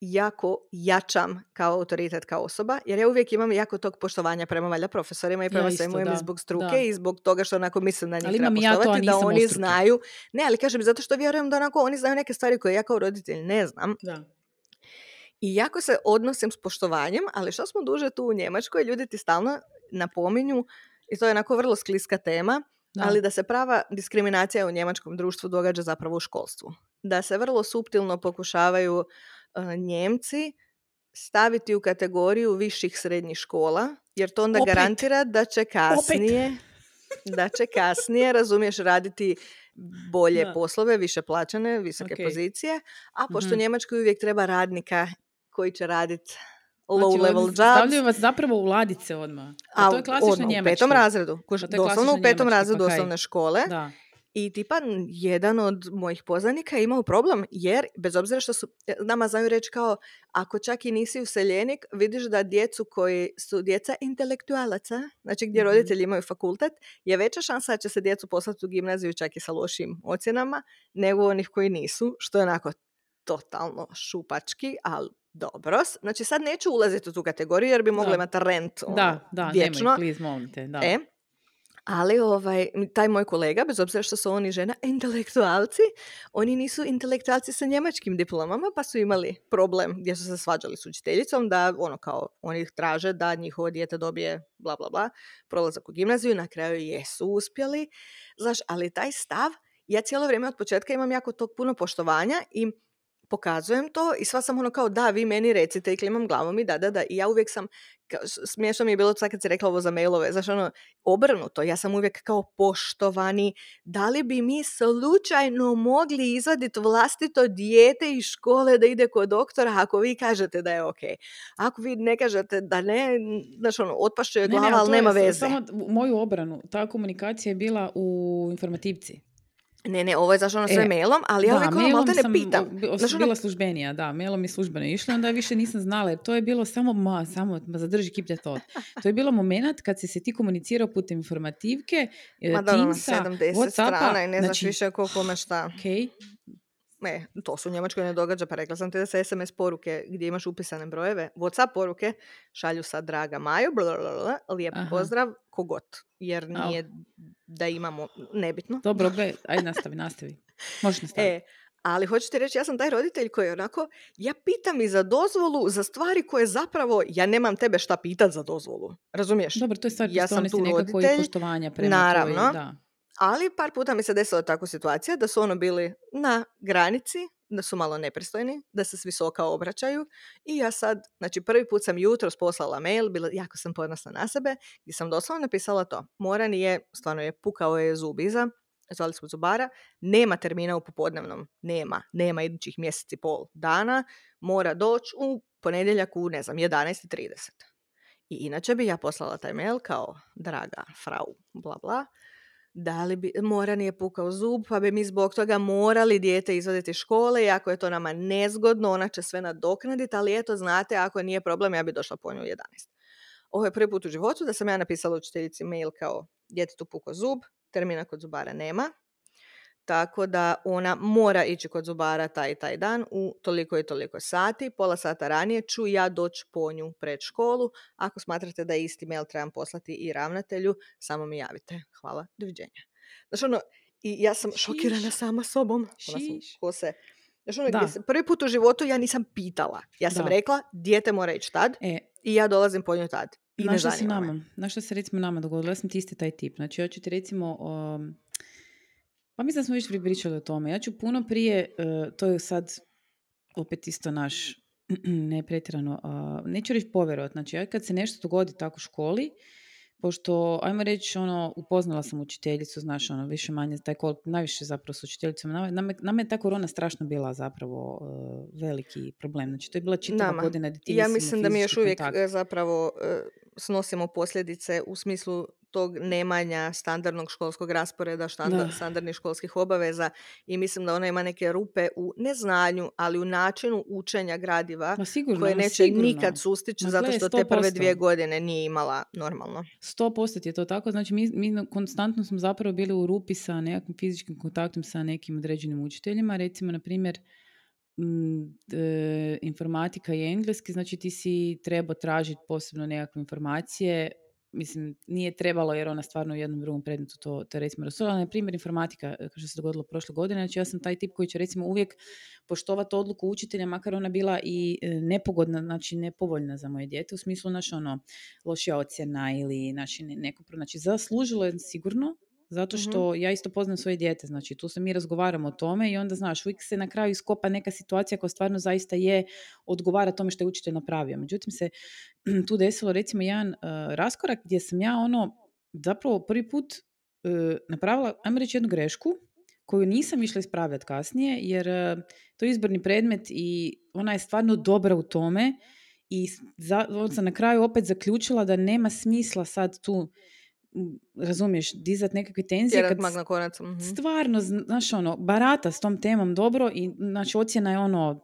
jako jačam kao autoritet, kao osoba, jer ja uvijek imam jako tog poštovanja prema valjda profesorima i prema isto, svemu i zbog struke da. i zbog toga što onako mislim da njih Ali treba imam i ja to, poštovati, da oni znaju. Ne, ali kažem, zato što vjerujem da onako oni znaju neke stvari koje ja kao roditelj ne znam. Da. I jako se odnosim s poštovanjem, ali što smo duže tu u Njemačkoj, ljudi ti stalno napominju, i to je onako vrlo skliska tema, Da. ali da se prava diskriminacija u njemačkom društvu događa zapravo u školstvu. Da se vrlo suptilno pokušavaju Njemci staviti u kategoriju viših srednjih škola, jer to onda Opet. garantira da će kasnije... da će kasnije, razumiješ, raditi bolje Da. poslove, više plaćane, visoke Ok. pozicije, a pošto Mhm. Njemačkoj uvijek treba radnika koji će raditi Znači, low level oni jobs. Stavljaju vas zapravo u ladice odmah. A to je klasično odmah. U petom razredu. Kuš, A doslovno u petom razredu pa osnovne škole. Da. I tipa n- jedan od mojih poznanika je imao problem jer bez obzira što su e, nama znaju reći kao ako čak i nisi useljenik vidiš da djecu koji su djeca intelektualaca, znači gdje Mhm. roditelji imaju fakultet, je veća šansa da će se djecu poslati u gimnaziju čak i sa lošim ocjenama nego onih koji nisu, što je onako totalno šupački, ali dobro. Znači sad neću ulaziti u tu kategoriju jer bi mogla Da. imati rent ono, Da, da, vječno. nemoj, please. Da. E, ali ovaj, taj moj kolega, bez obzira što su oni žena, intelektualci, oni nisu intelektualci sa njemačkim diplomama, pa su imali problem gdje su se svađali s učiteljicom da ono kao oni traže da njihovo dijete dobije bla bla bla prolazak u gimnaziju, na kraju jesu uspjeli. Znaš, ali taj stav, ja cijelo vrijeme od početka imam jako tog puno poštovanja i pokazujem to i sva sam ono kao da, vi meni recite i klimam glavom i da, da, da. I ja uvijek sam, smiješno mi je bilo sad kad si rekla ovo za mailove, znaš ono, obrnuto, ja sam uvijek kao poštovani, da li bi mi slučajno mogli izvaditi vlastito dijete iz škole da ide kod doktora ako vi kažete da je ok. Ako vi ne kažete da ne, znaš ono, otpašće joj Ne, ne, glava, ali je nema s- veze. Samo moju obranu, ta komunikacija je bila u informativci. Ne, ne, ovo je znaš ono sve E, mailom, ali ja uvijek ono malte ne sam pitam. bi- Znaš, ono, bila službenija, da, mailom je službeno išlo, onda više nisam znala, jer to je bilo samo, ma, samo, ma zadrži the thought. To je bilo moment kad si se ti komunicirao putem informativke, e, Ma da, ono, Teamsa, 70 Whatsappa, strana i ne znaš znači, više ko kome šta. ok, Ne, to se u Njemačkoj ne događa, pa rekla sam ti da se SMS poruke gdje imaš upisane brojeve, Whatsapp poruke šalju sa draga Maju, blablabla, lijep Aha. pozdrav, kogot, jer Au. Da imamo, nebitno. dobro, be, ajde nastavi, nastavi. Možeš nastaviti. E, ali hoću ti reći, ja sam taj roditelj koji onako, ja pitam i za dozvolu za stvari koje zapravo, ja nemam tebe šta pitat za dozvolu, razumiješ? Dobro, to je stvar ja sam tu nekako i roditelj, poštovanja prema naravno. tvojoj, da. Ali par puta mi se desila takva situacija da su ono bili na granici, da su malo nepristojni, da se s visoka obraćaju i ja sad, znači prvi put sam jutros poslala mail, bila, jako sam ponosna na sebe, gdje sam doslovno napisala to. Moran je, stvarno je, pukao je zub iza, zvali smo zubara, nema termina u popodnevnom, nema, nema idućih mjeseci pol dana, mora doći u ponedjeljak u, ne znam, 11.30. I inače bi ja poslala taj mail kao, draga frau, bla bla, da li bi, Moran je pukao zub, pa bi mi zbog toga morali dijete izvaditi iz škole i ako je to nama nezgodno, ona će sve nadoknaditi, ali eto, znate, ako nije problem, ja bi došla po nju u 11. Ovo je prvi put u životu da sam ja napisala učiteljici mail kao djetetu pukao zub, termina kod zubara nema, tako da ona mora ići kod zubara taj i taj dan u toliko i toliko sati, pola sata ranije ću ja doći po nju pred školu. Ako smatrate da isti mail trebam poslati i ravnatelju, samo mi javite. Hvala, doviđenja. Znači ono, i ja sam šokirana Šiš. sama sobom. Ona sam, ko se... Znači ono, gdje se- prvi put u životu ja nisam pitala. Ja sam Da. rekla, dijete mora ići tad E, i ja dolazim po nju tad. I na što se nama, na što se recimo nama dogodilo, ja sam ti isti taj tip. Znači, ja ću ti recimo, um, pa mislim da smo već pričali o tome, ja ću puno prije, uh, to je sad opet isto naš, ne pretjerano, neću reći povjerovat, znači ja kad se nešto dogodi tako u školi, pošto, ajmo reći, ono, upoznala sam učiteljicu, znaš, ono, više manje, taj kol, najviše zapravo s učiteljicom, nama, nama, je ta korona strašno bila zapravo uh, veliki problem, znači to je bila čitava Nama. godina Ja mislim da mi još uvijek kontakt. e, zapravo e, snosimo posljedice u smislu tog nemanja standardnog školskog rasporeda, štanda- Da. standardnih školskih obaveza i mislim da ona ima neke rupe u neznanju, ali u načinu učenja gradiva Ma sigurno, koje neće sigurno. nikad sustići zato što te prve 100%. dvije godine nije imala normalno. 100% je to tako, znači mi, mi konstantno smo zapravo bili u rupi sa nekakvim fizičkim kontaktom sa nekim određenim učiteljima, recimo na primjer e, informatika i engleski, znači ti si trebao tražiti posebno nekakve informacije, mislim nije trebalo jer ona stvarno u jednom drugom predmetu to, to recimo razsudila, na primjer informatika, e, kao što se dogodilo prošle godine, znači ja sam taj tip koji će recimo uvijek poštovati odluku učitelja, makar ona bila i e, nepogodna, znači nepovoljna za moje dijete, u smislu, znaš, ono, lošija ocjena ili znači, ne- neko, znači zaslužilo je sigurno, zato što ja isto poznam svoje dijete, znači tu se mi razgovaramo o tome i onda znaš, uvijek se na kraju iskopa neka situacija koja stvarno zaista je, odgovara tome što je učitelj napravio. Međutim se tu desilo recimo jedan uh, raskorak gdje sam ja ono, zapravo prvi put e, napravila, ajmo reći, jednu grešku koju nisam išla ispravljati kasnije, jer e, to je izborni predmet i ona je stvarno dobra u tome i za, on sam na kraju opet zaključila da nema smisla sad tu razumiješ, dizat nekakve tenzije. Kad mag na konac. Mhm. Stvarno, znaš ono, barata s tom temom dobro i znači ocjena je ono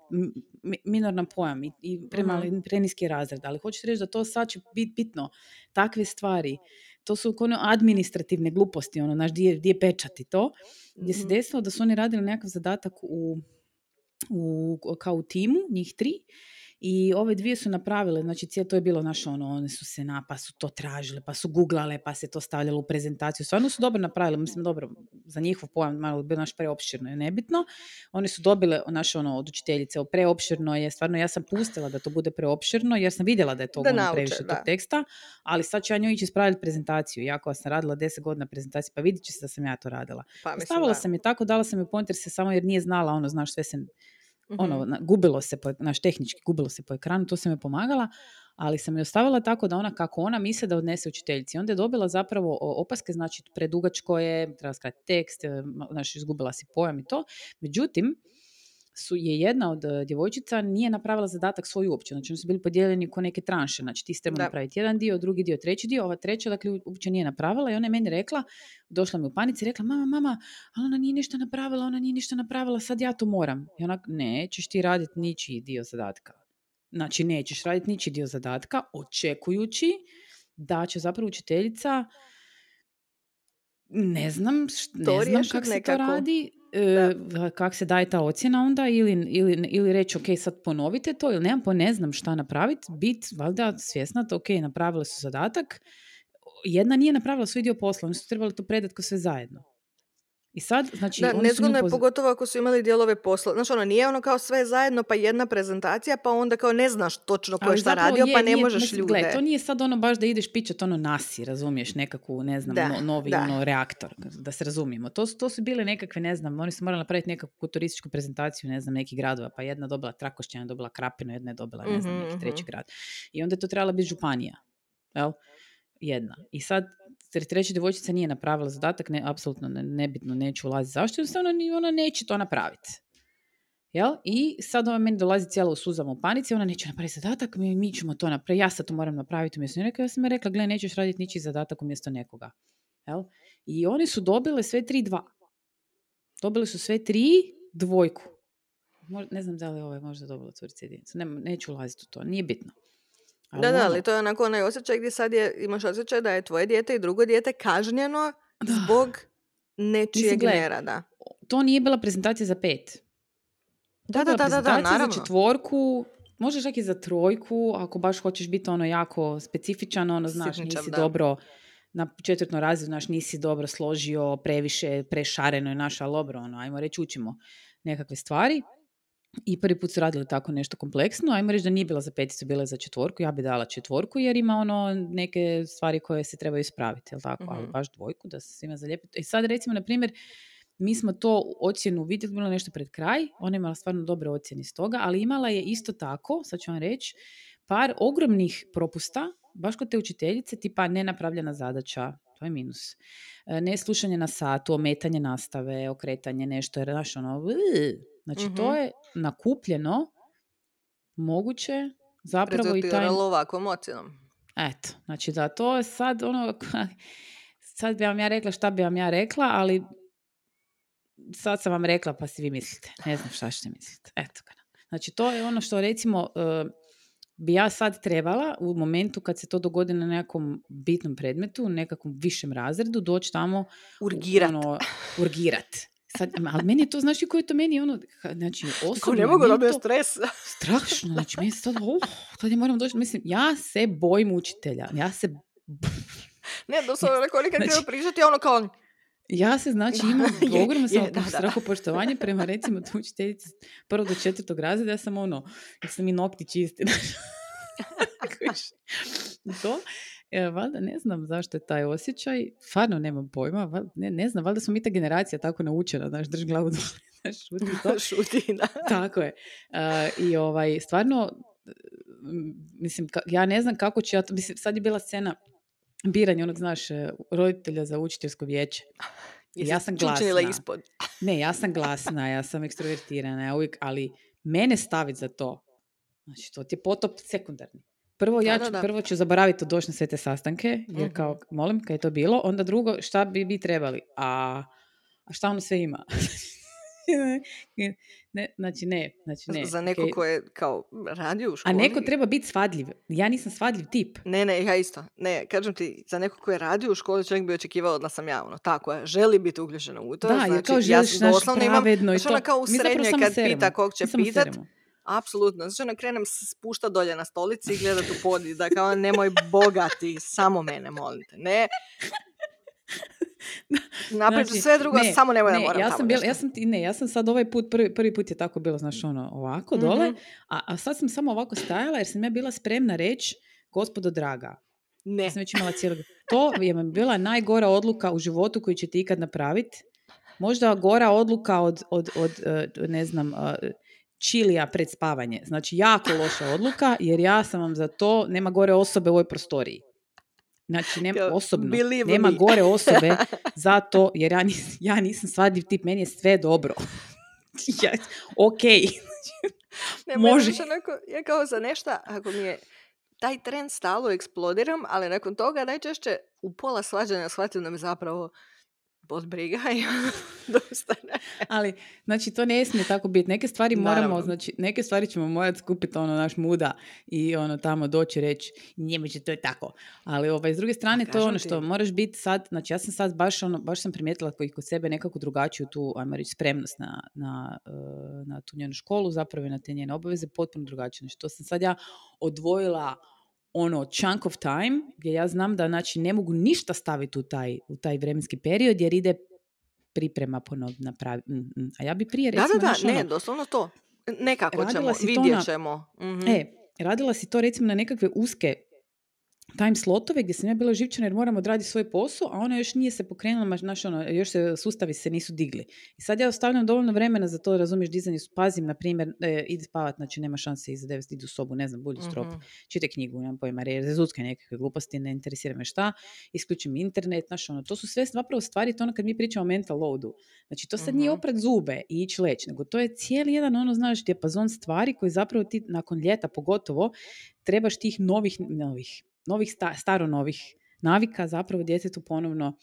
minorna pojam i, i premali, mm preniski razred. Ali hoćeš reći da to sad će biti bitno. Takve stvari. To su ono administrativne gluposti, ono, znaš, gdje, gdje pečati to. Gdje se mhm. desilo da su oni radili nekakav zadatak u, u, kao u timu, njih tri, i ove dvije su napravile, znači cijelo to je bilo naše ono, one su se na, pa su to tražile, pa su googlale, pa se to stavljalo u prezentaciju. Stvarno su dobro napravile, mislim dobro, za njihov pojam malo bilo naš preopširno je nebitno. One su dobile naše ono od učiteljice, o preopširno je, stvarno ja sam pustila da to bude preopširno jer sam vidjela da je to da ono previše tog teksta, ali sad ću ja njoj ići ispraviti prezentaciju. Ja koja sam radila deset godina prezentaciju, pa vidit će se da sam ja to radila. Pa, Stavila sam je tako, dala sam je pointer se samo jer nije znala, ono, znaš, sve se ono, mhm. gubilo se, po, naš tehnički gubilo se po ekranu, to se me pomagala, ali sam je ostavila tako da ona, kako ona misle da odnese učiteljici. Onda je dobila zapravo opaske, znači predugačko je, treba skratiti tekst, znači izgubila si pojam i to. Međutim, su je jedna od e, djevojčica nije napravila zadatak svoj uopće. Znači oni su bili podijeljeni ko neke tranše. Znači ti ste napraviti jedan dio, drugi dio, treći dio. Ova treća dakle uopće nije napravila i ona je meni rekla, došla mi u panici i rekla mama, mama, ali ona nije ništa napravila, ona nije ništa napravila, sad ja to moram. I ona, ne, ćeš ti raditi ničiji dio zadatka. Znači nećeš raditi ničiji dio zadatka očekujući da će zapravo učiteljica ne znam, ne znam kako se to radi, e, kako se daje ta ocjena onda ili, ili, ili reći ok, sad ponovite to ili nemam, po ne znam šta napraviti, bit valjda svjesna to ok, napravile su zadatak, jedna nije napravila svoj dio posla, oni su trebali to predati ko sve zajedno. I sad, znači... Da, nezgodno je pogotovo ako su imali dijelove posla. Znači, ono, nije ono kao sve zajedno, pa jedna prezentacija, pa onda kao ne znaš točno ko je šta radio, pa ne možeš mislim, ljude. to nije sad ono baš da ideš pićat ono nasi, razumiješ, nekakvu, ne znam, novi Ono, reaktor, da se razumijemo. To to su bile nekakve, ne znam, oni su morali napraviti nekakvu turističku prezentaciju, ne znam, nekih gradova, pa jedna dobila Trakošća, jedna dobila Krapinu, jedna je dobila, ne znam, neki mhm, treći mhm. grad. I onda je to trebala biti županija. Jel? Jedna. I sad treća djevojčica nije napravila zadatak, ne, apsolutno ne, nebitno, neću ulaziti zašto, jednostavno ona neće to napraviti. Jel? I sad ona meni dolazi cijela u suzama u panici, ona neće napraviti zadatak, mi, mi ćemo to napraviti, ja sad to moram napraviti umjesto njega. Ja sam rekla, gle, nećeš raditi ničiji zadatak umjesto nekoga. Jel? I oni su dobile sve tri dva. Dobile su sve tri dvojku. ne znam da li je ovaj možda dobila curica jedinicu. Ne, neću ulaziti u to, nije bitno. Da, da, ali to je onako onaj osjećaj gdje sad je, imaš osjećaj da je tvoje dijete i drugo dijete kažnjeno zbog nečijeg nerada. To nije bila prezentacija za pet. Da, da, da, da, da, naravno. za četvorku, možda čak i za trojku, ako baš hoćeš biti ono jako specifičan, ono, znaš, nisi dobro na četvrtnom razredu, znaš, nisi dobro složio, previše, prešareno je naša, ali dobro, ono, ajmo reći, učimo nekakve stvari. I prvi put su radili tako nešto kompleksno, ajmo reći da nije bila za peticu, bila je za četvorku, ja bi dala četvorku jer ima ono neke stvari koje se trebaju ispraviti, jel tako? Ali mhm. baš dvojku da se svima zalijepi. I sad recimo, na primjer, mi smo to ocjenu vidjeli, bilo nešto pred kraj, ona je imala stvarno dobre ocjene iz toga, ali imala je isto tako, sad ću vam reći, par ogromnih propusta, baš kod te učiteljice, tipa nenapravljena zadaća, to je minus. E, neslušanje na satu, ometanje nastave, okretanje, nešto, jer znaš ono, Znači, to mhm. je nakupljeno moguće zapravo i taj... ovakvom ocjenom. Eto, znači da, to je sad ono... Sad bi vam ja rekla šta bi vam ja rekla, ali sad sam vam rekla pa si vi mislite. Ne znam šta ćete misliti. Eto Znači, to je ono što recimo uh, bi ja sad trebala u momentu kad se to dogodi na nekom bitnom predmetu, u nekakvom višem razredu, doći tamo... Urgirat. Ono, urgirat. Sad, ali meni je to, znaš koji je to meni ono, znači osobno... ne mogu da stres. Strašno, znači meni sad, oh, sad ja moram doći, mislim, ja se bojim učitelja, ja se... ne, doslovno, neko nekad znači, pričati, ono kao... Ja se, znači, imam ogromno sam poštovanje prema, recimo, tu učiteljici prvo do četvrtog razreda, ja sam ono, ja sam i nokti čisti, to. E, valjda ne znam zašto je taj osjećaj, stvarno nemam pojma, ne, ne znam, valjda smo mi ta generacija tako naučena, znaš, drži glavu dole, šuti to. šuti, da. Tako je. I ovaj, stvarno, mislim, ja ne znam kako ću ja to, mislim, sad je bila scena biranje onog, znaš, e, roditelja za učiteljsko vijeće. Ja sam glasna. ispod. Ne, ja sam glasna, ja sam ekstrovertirana, ja uvijek, ali mene staviti za to, znači to ti je potop sekundarni. Prvo, ja Da, ću, da, da. prvo ću zaboraviti doći na sve te sastanke, jer Mhm. kao, molim, kad je to bilo, onda drugo, šta bi vi trebali? A, a šta ono sve ima? ne, znači ne, znači ne. Za neko okej. ko je kao radio u A školi. neko treba biti svadljiv. Ja nisam svadljiv tip. Ne, ne, ja isto. Ne, kažem ti, za neko ko je radio u školi, čovjek bi očekivao da sam ja ono, tako je, želi biti uključena u to. Da, znači, jer kao ja želiš sam naš imam, pravedno i znaš, ono to. kao u Mi srednjoj kad seremo. pita kog će Mi pitat, seremo. Apsolutno. Znači, ono, krenem se spušta dolje na stolici i gledat u pod i da kao, nemoj bogati, samo mene, molim te. Ne, ću Znači, sve drugo, ne, samo nemoj da ne, moram ja tamo sam bila, ja sam ti, ne, ja sam sad ovaj put, prvi, prvi put je tako bilo, znaš, ono, ovako dole, Mhm. a, a sad sam samo ovako stajala jer sam ja bila spremna reći, gospodo draga, Ne. ja sam već imala cijelog... To je mi bila najgora odluka u životu koju ćete ikad napraviti. Možda gora odluka od, od, od eh, ne znam, eh, čilija pred spavanje. Znači, jako loša odluka, jer ja sam vam za to, nema gore osobe u ovoj prostoriji. Znači, nema osobno, nema gore osobe za to, jer ja, nis, ja nisam svadljiv tip, meni je sve dobro. ja, ok. Ne, Može. Može. Onako, ja kao za nešto, ako mi je taj trend stalo eksplodiram, ali nakon toga najčešće u pola svađanja shvatim da me zapravo bot briga i dosta ne. Ali, znači, to ne smije tako biti. Neke stvari moramo, Naravno. znači, neke stvari ćemo morati skupiti ono naš muda i ono tamo doći reći, njemače, to je tako. Ali, ovaj, s druge strane, to je ono ti. što moraš biti sad, znači, ja sam sad baš, ono, baš sam primijetila koji kod sebe nekako drugačiju tu, ajmo reći, spremnost na, na, eh, na tu njenu školu, zapravo i na te njene obaveze, potpuno drugačije. Znači, to sam sad ja odvojila ono chunk of time gdje ja znam da znači ne mogu ništa staviti u taj, u taj vremenski period jer ide priprema ponovno napraviti. A ja bi prije Da, recimo, da, da, ono, ne, doslovno to. Nekako ćemo, vidjet na- ćemo. Mhm. E, radila si to recimo na nekakve uske time slotove gdje sam ja bila živčana jer moram odraditi svoj posao, a ona još nije se pokrenula, znaš, ono, još se sustavi se nisu digli. I sad ja ostavljam dovoljno vremena za to, razumiješ, dizanje, pazim, na primjer, e, idi spavat, znači nema šanse iza 9 idi u sobu, ne znam, bulji strop, Mhm. čitaj knjigu, nemam pojma, rezultske nekakve gluposti, ne interesira me šta, isključim internet, znaš, ono, to su sve zapravo stvari, to ono kad mi pričamo o mental loadu. Znači, to sad nije Mhm. oprat zube i ići leći, nego to je cijeli jedan, ono, znaš, dijapazon stvari koji zapravo ti, nakon ljeta pogotovo, trebaš tih novih, novih, novih sta, staro novih navika zapravo djetetu ponovno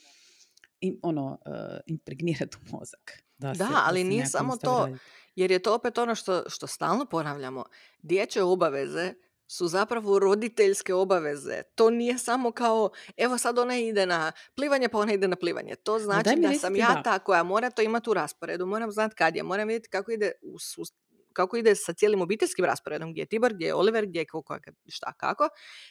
im, ono, uh, impregnirati u mozak. Da, se- ali se nije samo to. raditi. Jer je to opet ono što, što stalno ponavljamo. Dječje obaveze su zapravo roditeljske obaveze. To nije samo kao, evo sad ona ide na plivanje, pa ona ide na plivanje. To znači da sam ja da. ta koja mora to imati u rasporedu, moram znati kad je, moram vidjeti kako ide u kako ide sa cijelim obiteljskim rasporedom, gdje je Tibor, gdje je Oliver, gdje je ko- ko- šta kako.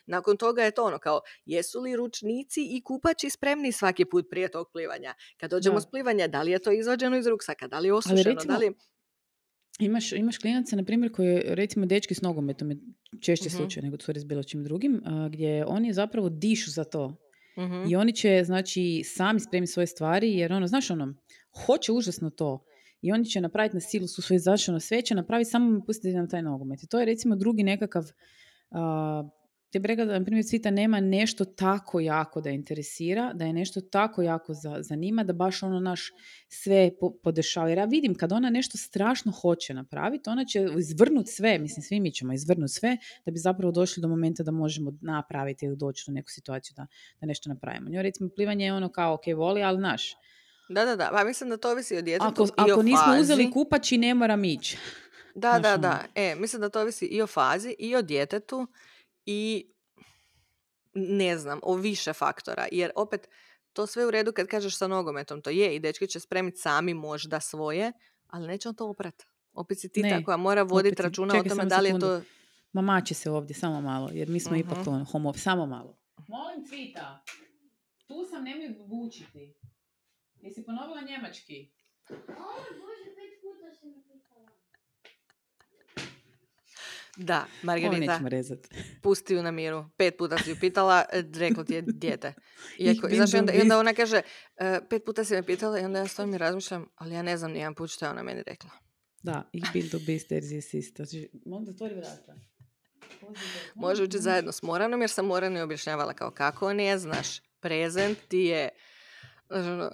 Nakon toga je to ono kao, jesu li ručnici i kupači spremni svaki put prije tog plivanja? Kad dođemo Da. s plivanja, da li je to izvađeno iz ruksaka, da li je osušeno, recimo, da li... Imaš, imaš klinaca, na primjer, koji, recimo, dečki s nogometom je češći Mhm. slučaj nego cure s bilo čim drugim, a, gdje oni zapravo dišu za to. Mhm. I oni će, znači, sami spremiti svoje stvari, jer ono, znaš ono, hoće užasno to. I oni će napraviti na silu su svoje začano sve će napraviti, samo mi pustiti na taj nogomet. I to je recimo drugi nekakav, uh, te bi rekla da, na primjer, Cvita nema nešto tako jako da interesira, da je nešto tako jako za, zanima, da baš ono naš sve po, podešava. Jer ja vidim kad ona nešto strašno hoće napraviti, ona će izvrnuti sve, mislim svi mi ćemo izvrnuti sve, da bi zapravo došli do momenta da možemo napraviti ili doći do neku situaciju da, da nešto napravimo. Njoj recimo plivanje je ono kao, ok, voli, ali naš, Da, da, da. Pa mislim da to ovisi o djetetu ako, i ako o nismo fazi. uzeli kupač i ne moram ići. Da, Znaš, da, ono. da. E, mislim da to ovisi i o fazi, i o djetetu, i ne znam, o više faktora. Jer opet, to sve u redu kad kažeš sa nogometom, to je, i dečki će spremiti sami možda svoje, ali neće on to oprat. Opet si ti Ne, ta koja mora voditi računa čekaj o tome da li je to... Mama će se ovdje, samo malo, jer mi smo ipak Mhm. to homo, samo malo. Molim Cvita, tu sam nemoj bučiti. Jesi ponovila njemački? Da, Ovo Margarita, nećemo rezat. pusti ju na miru. Pet puta si ju pitala, e, reklo ti je dijete. Iako, bin znaš, i du onda, i onda ona kaže, e, pet puta si me pitala i onda ja stojim i razmišljam, ali ja ne znam nijedan put što je ona meni rekla. Da, ich bin du bist, der sie ist. Znači, Molim da otvori vrata. Može učiti zajedno s Moranom, jer sam Moranu objašnjavala kao kako ne znaš. Prezent ti je... ono,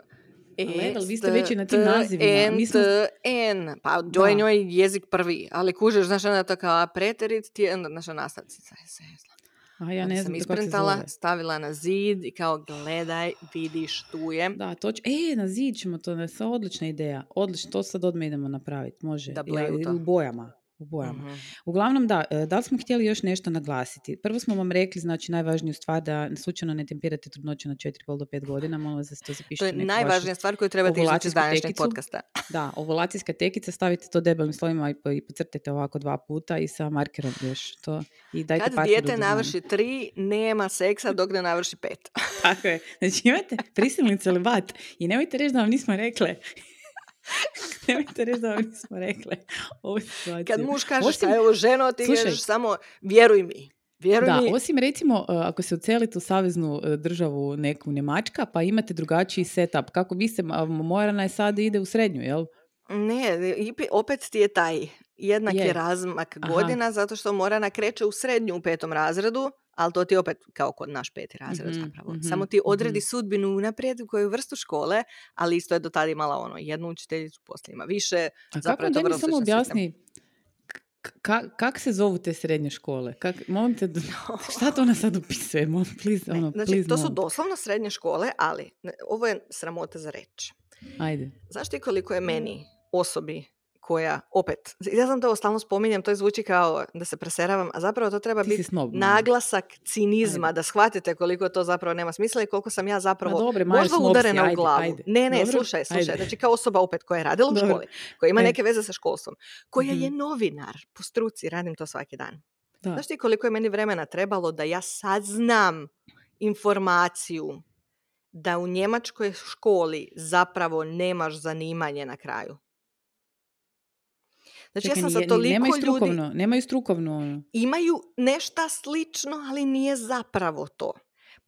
Ali vi ste već i na tim nazivima. N, Mi smo- T, N. Pa to je njoj jezik prvi. Ali kužeš, znaš, onda to kao preterit ti je naša nastavnica. se- A ja ne sam znam se isprintala, stavila na zid i kao gledaj, vidiš, tu je. Da, to će, e, na zid ćemo to, to je odlična ideja. Odlično, to sad odmah idemo napraviti, može. Da bleju to. u bojama. U bojama. Mhm. Uglavnom da, e, da li smo htjeli još nešto naglasiti? Prvo smo vam rekli, znači najvažniju stvar da slučajno ne tempirate trudnoće na 4,5 do 5 godina, molim vas da se to To zapišete. je u neku najvažnija stvar koju trebate izvući iz današnjeg tekicu. podcasta. Da, ovulacijska tekica, stavite to debelim slovima i, i pocrtajte ovako dva puta i sa markerom još to. I dajte Kad partneru dijete navrši tri, nema seksa dok ne navrši pet. Tako je. Znači imate prisilni celibat i nemojte reći da vam nismo rekle. nemojte reći da vam nismo rekle ovu. Kad muž kaže Osim- šta evo ženo, ti Slušaj. kažeš samo vjeruj mi. Vjeruj Da, mi. osim recimo uh, ako se ucelite u saveznu uh, državu neku Njemačka, pa imate drugačiji setup. Kako vi se, Morana je sad ide u srednju, jel? Ne, opet ti je taj jednak je, Je. razmak Aha. godina zato što Morana kreće u srednju u petom razredu, ali to ti opet kao kod naš peti razred Mhm, zapravo. mhm, Samo ti odredi mhm. sudbinu unaprijed u koju vrstu škole, ali isto je do tada imala ono jednu učiteljicu, poslije ima više. A Zapravo kako mi samo objasni ka- kak se zovu te srednje škole? Kak, molim te, šta to ona sad upisuje? Molim, please, ono, znači, please, to su doslovno srednje škole, ali ovo je sramota za reći. Ajde. Znaš ti koliko je meni osobi koja, opet, ja znam da ovo stalno spominjem, to zvuči kao da se preseravam, a zapravo to treba biti snob. naglasak cinizma, Ajde. da shvatite koliko to zapravo nema smisla i koliko sam ja zapravo dobre, možda udarena ajde, u glavu. ajde. Ne, ne, slušaj, slušaj, ajde. znači kao osoba opet koja je radila u školi, koja ima E. neke veze sa školstvom, koja je Mhm. novinar po struci, radim to svaki dan. Da. Znaš ti koliko je meni vremena trebalo da ja saznam informaciju da u njemačkoj školi zapravo nemaš zanimanje na kraju. Znači Čekaj, ja sam sa toliko nemaju ljudi, strukovno, nemaju strukovno imaju nešto slično, ali nije zapravo to.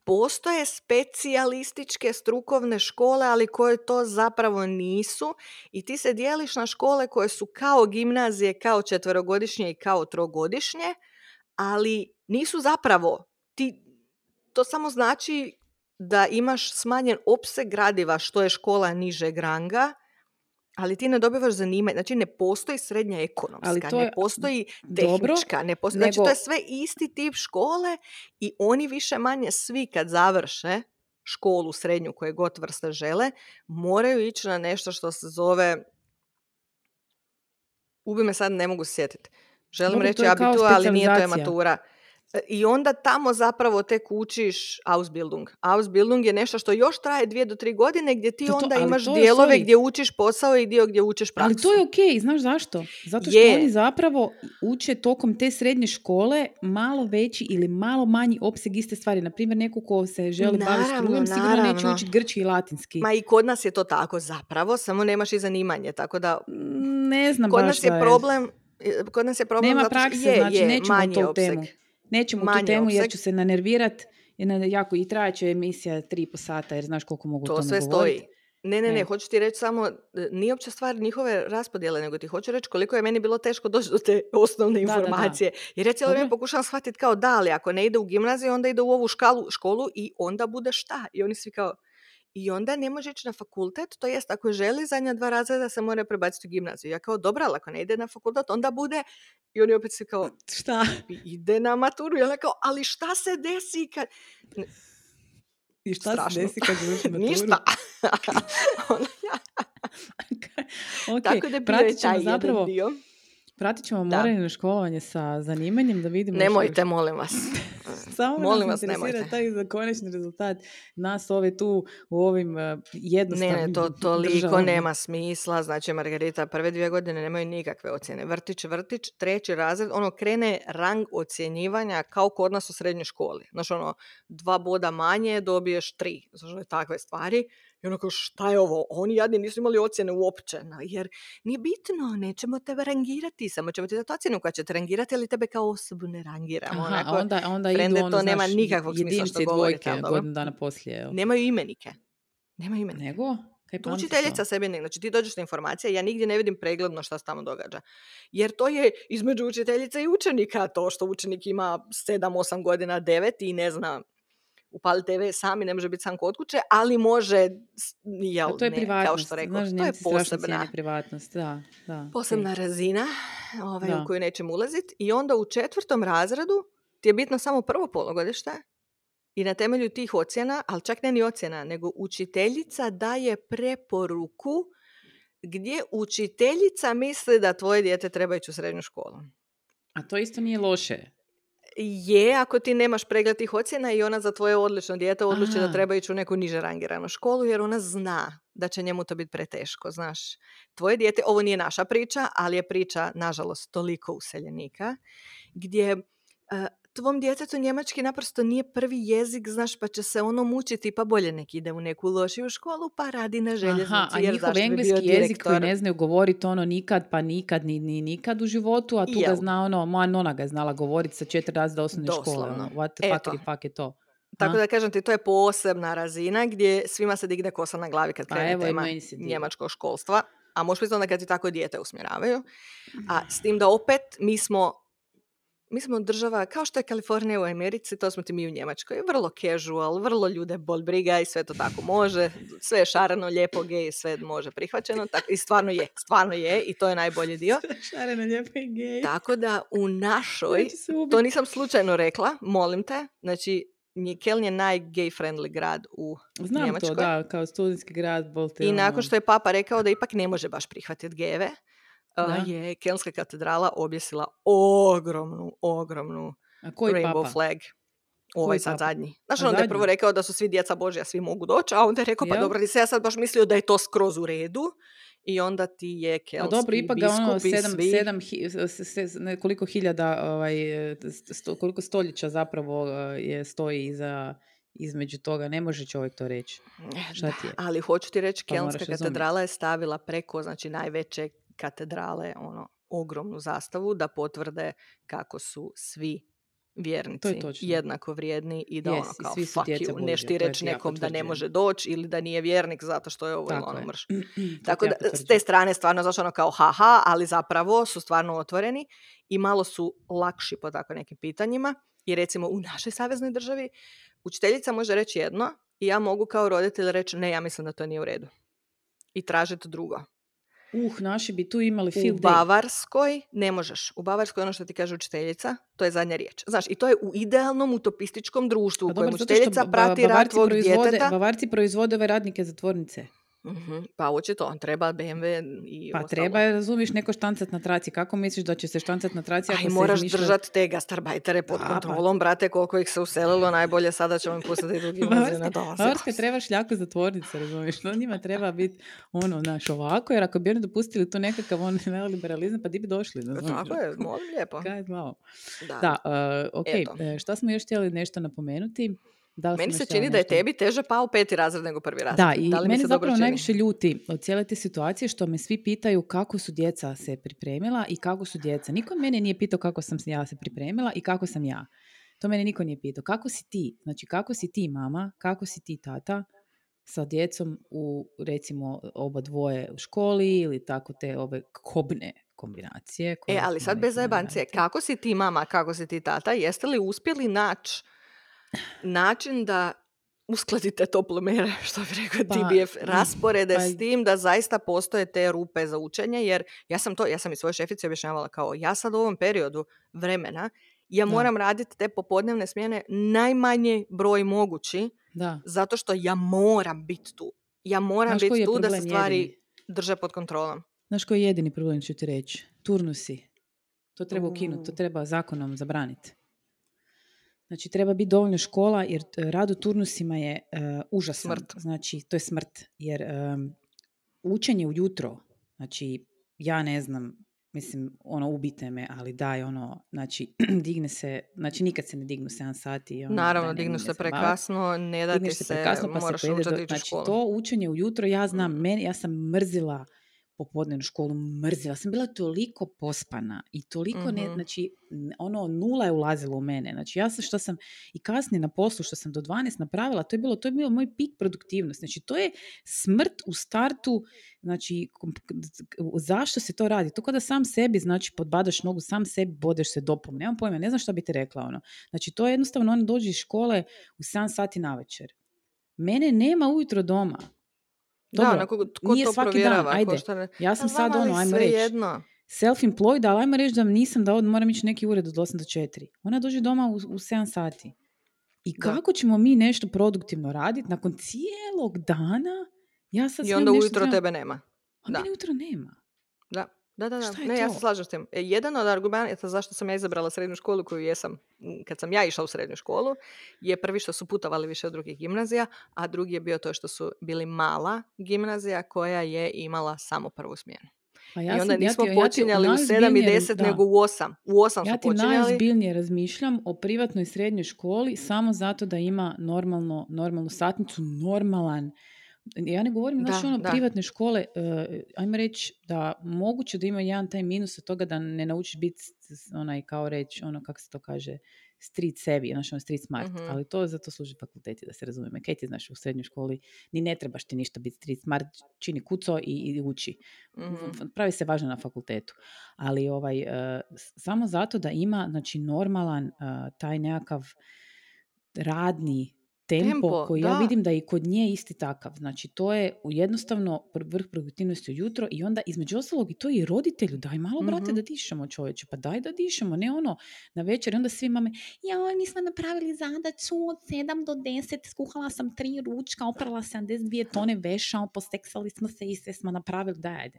Postoje specijalističke strukovne škole, ali koje to zapravo nisu i ti se dijeliš na škole koje su kao gimnazije, kao četverogodišnje i kao trogodišnje, ali nisu zapravo. Ti, to samo znači da imaš smanjen opseg gradiva što je škola nižeg ranga, ali ti ne dobivaš zanimanje. Znači ne postoji srednja ekonomska, to ne je postoji dobro, tehnička, ne postoji, znači to nego- je sve isti tip škole i oni više manje svi kad završe školu srednju koje god vrste žele, moraju ići na nešto što se zove ubi me sad, ne mogu sjetiti. Želim to reći abitur, ali nije to je matura. E, I onda tamo zapravo tek učiš Ausbildung. Ausbildung je nešto što još traje dvije do tri godine gdje ti To- to- onda imaš to je, dijelove sorry. gdje učiš posao i dio gdje učiš praksu. Ali to je okej, znaš zašto? Zato što Je. oni zapravo uče tokom te srednje škole malo veći ili malo manji opseg iste stvari. Naprimjer, neko ko se želi baviti strujom, sigurno neće naravno. učiti grčki i latinski. Ma i kod nas je to tako zapravo, samo nemaš i zanimanje, tako da Mm, Ne znam kod baš nas je problem, e, kod nas je problem Nema zato što prakse, je, znači je, manji tu opseg. temu. Nećemo u tu temu jer opseg. ću se nanervirat. I na, jako, I trajaće emisija tri po sata jer znaš koliko mogu To tome sve govorit. stoji. Ne, ne, ne, E. hoću ti reći samo, e, nije uopće stvar njihove raspodjele, nego ti hoću reći koliko je meni bilo teško doći do te osnovne Da, da, da. informacije. Jer ja cijelo vrijeme pokušavam shvatiti kao da, ali ako ne ide u gimnaziju, onda ide u ovu škalu, školu i onda bude šta? I oni svi kao, i onda ne može ići na fakultet, to jest ako želi zadnja dva razreda se mora prebaciti u gimnaziju. Ja kao, dobro, ali ako ne ide na fakultet, onda bude, i oni opet svi kao, Šta? ide na maturu. I ona kao, ali šta se desi kad... I šta Strašno. se desi kad maturu? Ništa. Ona- Ok, Tako da bio taj zapravo, jedan dio. Pratit ćemo Da. Moranino školovanje sa zanimanjem da vidimo što- Nemojte, molim vas. Samo Molim nas vas, interesira taj za konačni rezultat nas ove tu u ovim Ne, jednostavnim ne, to toliko državama. nema smisla. Znači, Margarita, prve dvije godine nemaju nikakve ocjene. Vrtić, vrtić, treći razred, ono krene rang ocjenjivanja kao kod nas u srednjoj školi. Znači, ono, dva boda manje, dobiješ tri. Znači, takve stvari. I kao, šta je ovo? Oni jadni nisu imali ocjene uopće. No, jer nije bitno, nećemo tebe rangirati, samo ćemo ti dati ocjenu koja će te rangirati, ali tebe kao osobu ne rangiramo. Aha, Onako, onda, onda idu ono, to nema znaš, nikakvog smisla što govorite, dvojke godinu dana poslije. Jel? Nemaju imenike. Nemaju imenike. Nego? Kaj pamti učiteljica to? sebi ne, znači ti dođeš na informacije, ja nigdje ne vidim pregledno šta se tamo događa. Jer to je između učiteljice i učenika, to što učenik ima 7-8 godina, 9 i ne zna upali TV sami, ne može biti sam kod kuće, ali može, jel, to je ne, kao što rekao, Znaš, to je posebna, privatnost. Da, da. posebna razina ovaj, Da. u koju nećemo ulaziti. I onda u četvrtom razredu ti je bitno samo prvo polugodište i na temelju tih ocjena, ali čak ne ni ocjena, nego učiteljica daje preporuku gdje učiteljica misli da tvoje dijete treba ići u srednju školu. A to isto nije loše. Je, ako ti nemaš pregled tih ocjena i ona za tvoje odlično dijete odluči da Aha. treba ići u neku niže rangiranu školu, jer ona zna da će njemu to biti preteško, znaš. Tvoje dijete, ovo nije naša priča, ali je priča, nažalost, toliko useljenika, gdje e, tvom djetetu njemački naprosto nije prvi jezik, znaš, pa će se ono mučiti, pa bolje nek ide u neku lošiju školu, pa radi na željeznici, Aha, a jer njihov zašto bi bio engleski jezik koji ne znaju govoriti ono nikad, pa nikad, ni, ni nikad u životu, a tu ga zna ono, moja nona ga je znala govoriti sa četiri razreda osnovne škole. Ono, what the fuck, Eto. fuck je to? Tako A? da kažem ti, to je posebna razina gdje svima se digne kosa na glavi kad Pa krene i tema njemačkog školstva. A može biti onda kad ti tako dijete usmjeravaju. A s tim da opet mi smo mi smo država, kao što je Kalifornija u Americi, to smo ti mi u Njemačkoj. Vrlo casual, vrlo ljude bol briga i sve to tako može. Sve je šareno, lijepo, gej, sve može prihvaćeno. Tak, I stvarno je, stvarno je i to je najbolji dio. Šareno lijepo i gej. Tako da u našoj, to nisam slučajno rekla, molim te, znači Keln je naj-gay friendly grad u Znam Njemačkoj. to, da, kao studentski grad, bolte, I ono, nakon što je papa rekao da ipak ne može baš prihvatiti geve, Da. je Kelnska katedrala objesila ogromnu, ogromnu A koji rainbow papa? flag. Ovaj sad zadnji. Znaš, onda je prvo rekao da su svi djeca Božja, svi mogu doći, a onda je rekao, pa Jel? dobro, nisam ja sad baš mislio da je to skroz u redu. I onda ti je kelski dobro, ipak ga ono biskup sedam, svi. sedam hi- s- s- s- ne, koliko hiljada, ovaj, sto, koliko stoljeća zapravo eh, je stoji iza, između toga. Ne može čovjek to reći. Šta da, ti je? Ali hoću ti reći, Pa Kelnska katedrala je stavila preko, znači, najveće katedrale, ono, ogromnu zastavu, da potvrde kako su svi vjernici točno. jednako vrijedni i da Yes, ono kao svi fuck you, neš ti to je reći nekom da ne može doći ili da nije vjernik zato što je ovo ili ono je. mrš. To Tako da, s te strane stvarno znaš ono kao haha, ali zapravo su stvarno otvoreni i malo su lakši po tako nekim pitanjima. I recimo u našoj saveznoj državi učiteljica može reći jedno i ja mogu kao roditelj reći ne, ja mislim da to nije u redu. I tražiti drugo. Uh, naši bi tu imali U field day. Bavarskoj ne možeš. U Bavarskoj ono što ti kaže učiteljica, to je zadnja riječ. Znaš, i to je u idealnom utopističkom društvu u Pa kojem učiteljica ba- prati rad tvog djeteta. Bavarci proizvode ove radnike za tvornice. Mhm, Pa očito, on treba BMW i Pa ostalo. treba, je, razumiješ, neko štancat na traci. Kako misliš da će se štancat na traci ako A se moraš izmišlja- držati te gastarbajtere pod Da, pa- kontrolom, brate, koliko ih se uselilo, najbolje sada ćemo im pustiti drugi Bavarska, na dolaze. Treba šljaku za tvornice, razumiješ? To njima treba biti ono, naš ovako, jer ako bi oni dopustili tu nekakav on neoliberalizam, pa di bi došli, razumiješ? Tako je, molim lijepo. Kaj zvao? Da. Da, uh, ok, Eto. e, šta smo još htjeli nešto napomenuti? Da Meni se čini da je tebi teže pao peti razred nego prvi razred. Da, i da li meni se zapravo najviše ljuti od cijele te situacije što me svi pitaju kako su djeca se pripremila i kako su djeca. Niko mene nije pitao kako sam ja se pripremila i kako sam ja. To mene niko nije pitao. Kako si ti? Znači, kako si ti mama, kako si ti tata sa djecom u, recimo, oba dvoje u školi ili tako te ove kobne kombinacije. E, ali sad bez zajebancije, kako si ti mama, kako si ti tata, jeste li uspjeli naći način da uskladite toplomere, što bi rekao Pa, TBF, rasporede pa- s tim da zaista postoje te rupe za učenje, jer ja sam to, ja sam i svojoj šefici objašnjavala kao, ja sad u ovom periodu vremena, ja Da. moram raditi te popodnevne smjene najmanje broj mogući, Da. zato što ja moram biti tu. Ja moram biti tu da se stvari jedini? drže pod kontrolom. Znaš koji je jedini problem ću ti reći? Turnusi. To treba ukinuti, to treba zakonom zabraniti. Znači, treba biti dovoljno škola, jer e, rad u turnusima je e, užasan. Smrt. Znači, to je smrt. Jer em, učenje ujutro, znači, ja ne znam, mislim, ono, ubite me, ali daj, ono, znači, digne se, znači, nikad se ne dignu 7 sati. Ono, Naravno, ne se prekasno, ne da ti se se, prekasno pa moraš se do- Znači, školu. to učenje ujutro, ja znam, Mm. meni, ja sam mrzila popodnevnu školu mrzila. Sam bila toliko pospana i toliko ne, Mhm. znači, ono, nula je ulazila u mene. Znači, ja sam što sam i kasnije na poslu što sam do 12 napravila, to je bilo, to je bio moj pik produktivnosti. Znači, to je smrt u startu, znači, zašto se to radi? To kao da sam sebi, znači, podbadaš nogu, sam sebi bodeš se dopom. Nemam pojma, ne znam šta bi ti rekla, ono. Znači, to je jednostavno, on dođe iz škole u 7 sati na večer. Mene nema ujutro doma. Da, Dobro, onako, tko nije to svaki dan, provjerava? ko ajde. šta ne- Ja sam sad ono, ajmo reći, jedno? self-employed, ali ajmo reći da nisam da od, moram ići neki ured od 8 do 4. Ona dođe doma u, u 7 sati. I Da. kako ćemo mi nešto produktivno raditi nakon cijelog dana? Ja sad I onda ujutro trebam- tebe nema. A da. mene ujutro nema. Da, da, da. da. Šta je Ne, ja se slažem s tim. E, Jedan od argumenta zašto sam ja izabrala srednju školu koju jesam, kad sam ja išla u srednju školu, je prvi što su putovali više od drugih gimnazija, a drugi je bio to što su bili mala gimnazija koja je imala samo prvu smjenu. Pa I ja onda sam, ja nismo ti- ja ti počinjali u 7 i najozbiljnije- 10, da. nego u 8. U 8 Ja ti počinjali. najozbiljnije razmišljam o privatnoj srednjoj školi samo zato da ima normalno, normalnu satnicu, normalan. Ja ne govorim, znači ono, da. privatne škole, eh, ajmo reći da moguće da ima jedan taj minus od toga da ne naučiš biti onaj, kao reći, ono, kako se to kaže, street savvy, znači ono street smart, Mhm. ali to zato služi fakulteti, da se razumijeme. Kaj ti znaš u srednjoj školi, ni ne trebaš ti ništa biti street smart, čini kuco i, i uči. Mhm. Pravi se važno na fakultetu. Ali ovaj, s- samo zato da ima znači, normalan e, taj nekakav radni tempo, Tempo, koji ja da. vidim da je i kod nje isti takav. Znači to je jednostavno vrh produktivnosti ujutro i onda između ostalog i to i roditelju daj malo brate Mhm. da dišemo čovječe, pa daj da dišemo, ne ono na večer i onda svi mame joj mi smo napravili zadaću od 7 do 10, skuhala sam tri ručka, oprala 72 tone veša, posteksali smo se i sve smo napravili, daj ajde.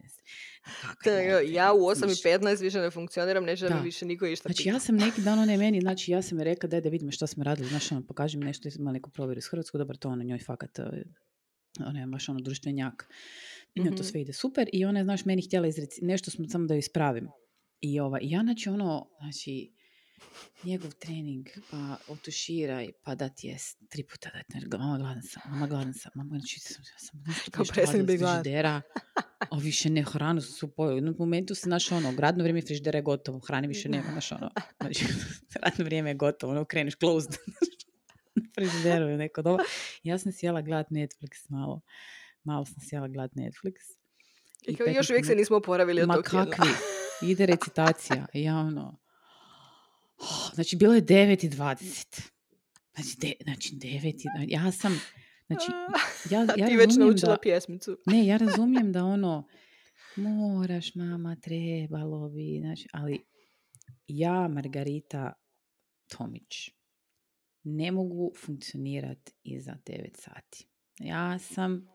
Ja u 8 znaš. i 15 više ne funkcioniram, Da. mi više niko išta Znači pita. ja sam neki dan, ona je meni, znači ja sam joj rekla daj da vidimo što smo radili, znaš ono, pokaži mi nešto, ima neku provjeru iz Hrvatskog, dobro to ono njoj fakat, eh, ona je baš ono društvenjak. I Mhm. To sve ide super i ona je, znaš, meni htjela izreci, nešto smo samo da ju ispravim. I ova, i ja znači ono, znači, njegov trening, pa otuširaj, pa da ti je tri puta da ti, mama gladan sam, mama gladan sam, mama, znači, sam, ja sam nešto, Kao frižidera, a više ne hranu su pojeli. U jednom momentu se, znaš, ono, radno vrijeme frižidera je gotovo, hrane više nema, znaš, ono, znači, radno vrijeme je gotovo, ono, kreneš closed, frižideru je neko doba. Ja sam sjela gledat Netflix malo, malo sam sjela gledat Netflix. I kao, 15 još uvijek se nismo oporavili od Ma tog kakvi, ide recitacija, ja ono, oh, znači bilo je 9 i 20. Znači, de, znači 9 i, ja sam, znači, ja, ja ti već naučila da, pjesmicu. ne, ja razumijem da ono, moraš mama, trebalo bi, znači, ali ja, Margarita Tomić, ne mogu funkcionirati iza 9 sati. Ja sam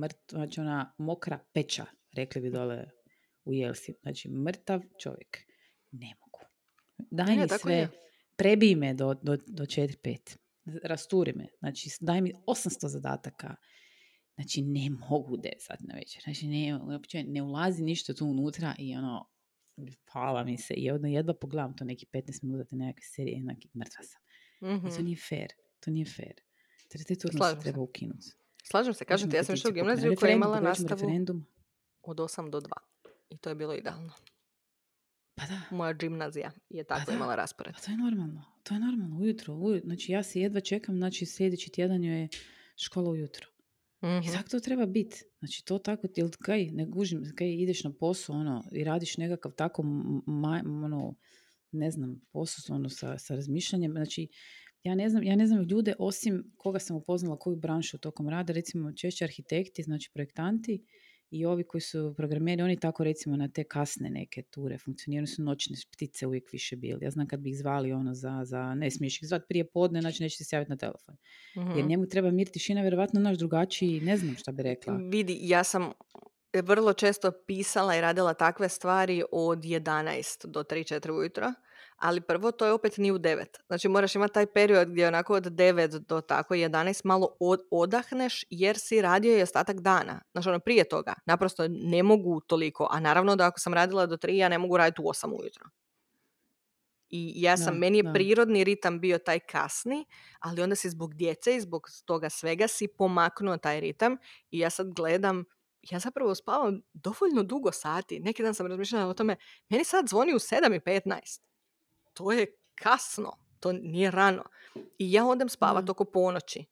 mrtva, znači ona mokra peča, rekli bi dole u Jelsi. Znači, mrtav čovjek. Ne mogu. Daj Ne, mi sve, je. prebij me do, do, do 4-5. Rasturi me. Znači, daj mi 800 zadataka. Znači, ne mogu 9 sati na večer. Znači, ne, uopće ne ulazi ništa tu unutra i ono, pala mi se. I onda jedva pogledam to neki 15 minuta te nekakve serije, jednaki mrtva sam. Mhm. I to nije fair. To nije fair. Te, te turnuse Slažem se. treba ukinuti. Slažem se, kažem ti, ja sam išla u gimnaziju koja je imala nastavu Referendum. od 8 do 2. I to je bilo idealno. Pa da. Moja gimnazija je tako da. imala raspored. Pa to je normalno. To je normalno. Ujutro. uju- Znači ja se jedva čekam, znači sljedeći tjedan joj je škola ujutro. I Mhm. tako to treba biti. Znači to tako, jel kaj, ne gužim, kaj ideš na posao ono, i radiš nekakav tako, ma, ono, ne znam, posao ono, sa, sa razmišljanjem. Znači, ja ne, znam, ja ne znam ljude, osim koga sam upoznala koju branšu tokom rada, recimo češće arhitekti, znači projektanti i ovi koji su programeri, oni tako recimo na te kasne neke ture funkcioniraju, su noćne ptice uvijek više bili. Ja znam kad bi ih zvali ono za, za ne smiješ ih zvati prije podne, znači neće se javiti na telefon. Jer Mhm. njemu treba mir tišina, vjerovatno naš drugačiji, ne znam šta bi rekla. Vidi, ja sam vrlo često pisala i radila takve stvari od 11 do 3-4 ujutro, ali prvo to je opet ni u 9. Znači moraš imati taj period gdje onako od 9 do tako 11 malo od- odahneš jer si radio i ostatak dana. Znači ono prije toga, naprosto ne mogu toliko, a naravno da ako sam radila do 3 ja ne mogu raditi u 8 ujutro. I ja sam, Da, meni je da. prirodni ritam bio taj kasni, ali onda si zbog djece i zbog toga svega si pomaknuo taj ritam i ja sad gledam ja zapravo spavam dovoljno dugo sati. Neki dan sam razmišljala o tome, meni sad zvoni u 7.15. To je kasno, to nije rano. I ja odem spavat oko ponoći.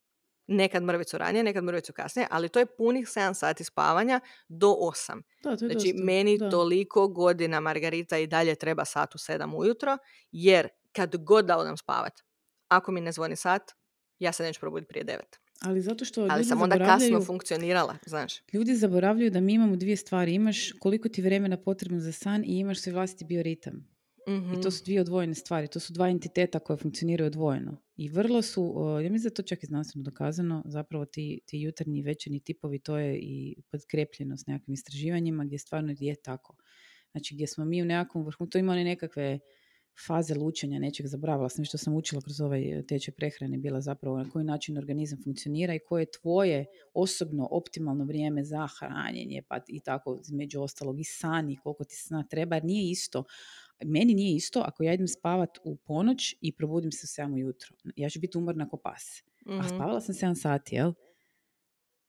Nekad mrvicu ranije, nekad mrvicu kasnije, ali to je punih 7 sati spavanja do 8. Da, to je Znači, dosta. meni da. toliko godina Margarita i dalje treba sat u 7 ujutro, jer kad god da odem spavat, ako mi ne zvoni sat, ja se neću probuditi prije 9. Ali zato što Ali ljudi sam onda kasno funkcionirala, znaš. ljudi zaboravljaju da mi imamo dvije stvari. Imaš koliko ti vremena potrebno za san i imaš svoj vlastiti bioritam. Mhm. I to su dvije odvojene stvari. To su dva entiteta koje funkcioniraju odvojeno. I vrlo su, ja mislim da to čak i znanstveno dokazano, zapravo ti, ti jutarnji i večernji tipovi, to je i podkrepljeno s nekakvim istraživanjima gdje stvarno je tako. Znači gdje smo mi u nekakvom vrhu, to ima one nekakve faze lučenja nečeg, zaboravila sam što sam učila kroz ovaj tečaj prehrane, bila zapravo na koji način organizam funkcionira i koje je tvoje osobno optimalno vrijeme za hranjenje, pa i tako između ostalog i san i koliko ti sna treba, jer nije isto. Meni nije isto ako ja idem spavat u ponoć i probudim se u 7 ujutro. Ja ću biti umorna ko pas. A Mhm. spavala sam 7 sati, jel?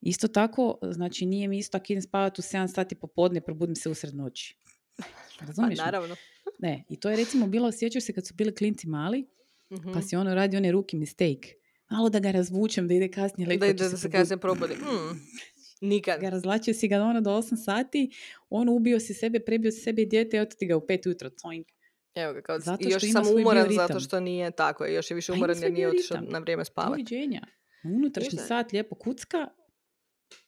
Isto tako, znači nije mi isto ako idem spavat u 7 sati popodne i probudim se usred noći. Pa Razumiješ me? naravno. Ne, i to je recimo bilo, sjećaš se kad su bili klinci mali, Mhm. pa si ono radi onaj rookie mistake. Malo da ga razvučem, da ide kasnije. Da leko ide će da se se kasnije probudi. Mm. Nikad. Ga razlačio si ga ono do 8 sati, on ubio si sebe, prebio si sebe i dijete, eto ti ga u 5 ujutro, coink. Evo ga, kao, Zato i još sam umoran zato što nije tako. I još je više Pa umoran jer nije otišao na vrijeme spavati. Doviđenja. Unutrašnji sat lijepo kucka.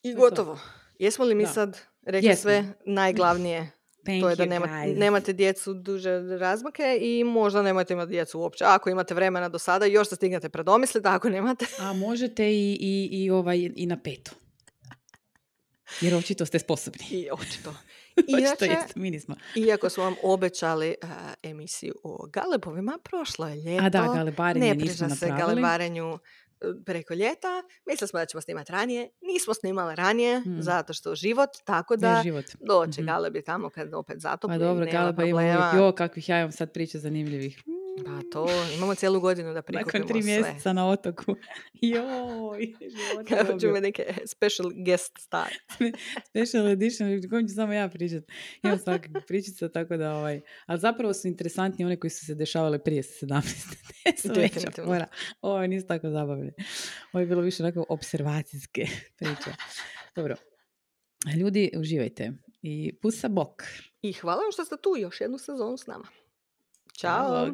I to. gotovo. Jesmo li mi Da. sad rekli Jesmo. sve najglavnije? Thank to je da nema, nemate djecu duže razmake i možda nemojte imati djecu uopće. Ako imate vremena do sada, još se stignete predomisliti, ako nemate, A možete i, i, i, ovaj, i na petu. Jer očito ste sposobni. i očito. Inače, jeste, mi nismo. iako smo vam obećali eh, emisiju o galebovima, prošlo je ljeto. A da, galebarenje ne priča se napravili. galebarenju preko ljeta. Mislili smo da ćemo snimati ranije. Nismo snimali ranije, Mm. zato što život, tako da život. doće Mhm. galebi tamo kad opet zatopli. Pa dobro, Galeba ima jo, kakvih ja imam sad priča zanimljivih. Pa to, imamo cijelu godinu da prikupimo Nakon tri sve. mjeseca na otoku. Joj, život je Kako me neke special guest star. Special edition, o kojem ću samo ja pričat. Imam svakakve pričica, tako da ovaj... Ali zapravo su interesantni one koji su se dešavale prije 17. Ne su veća fora. Ovo nisu tako zabavne. Ovo je bilo više onako observacijske priče. Dobro. Ljudi, uživajte. I pusa bok. I hvala vam što ste tu još jednu sezonu s nama. Ćao!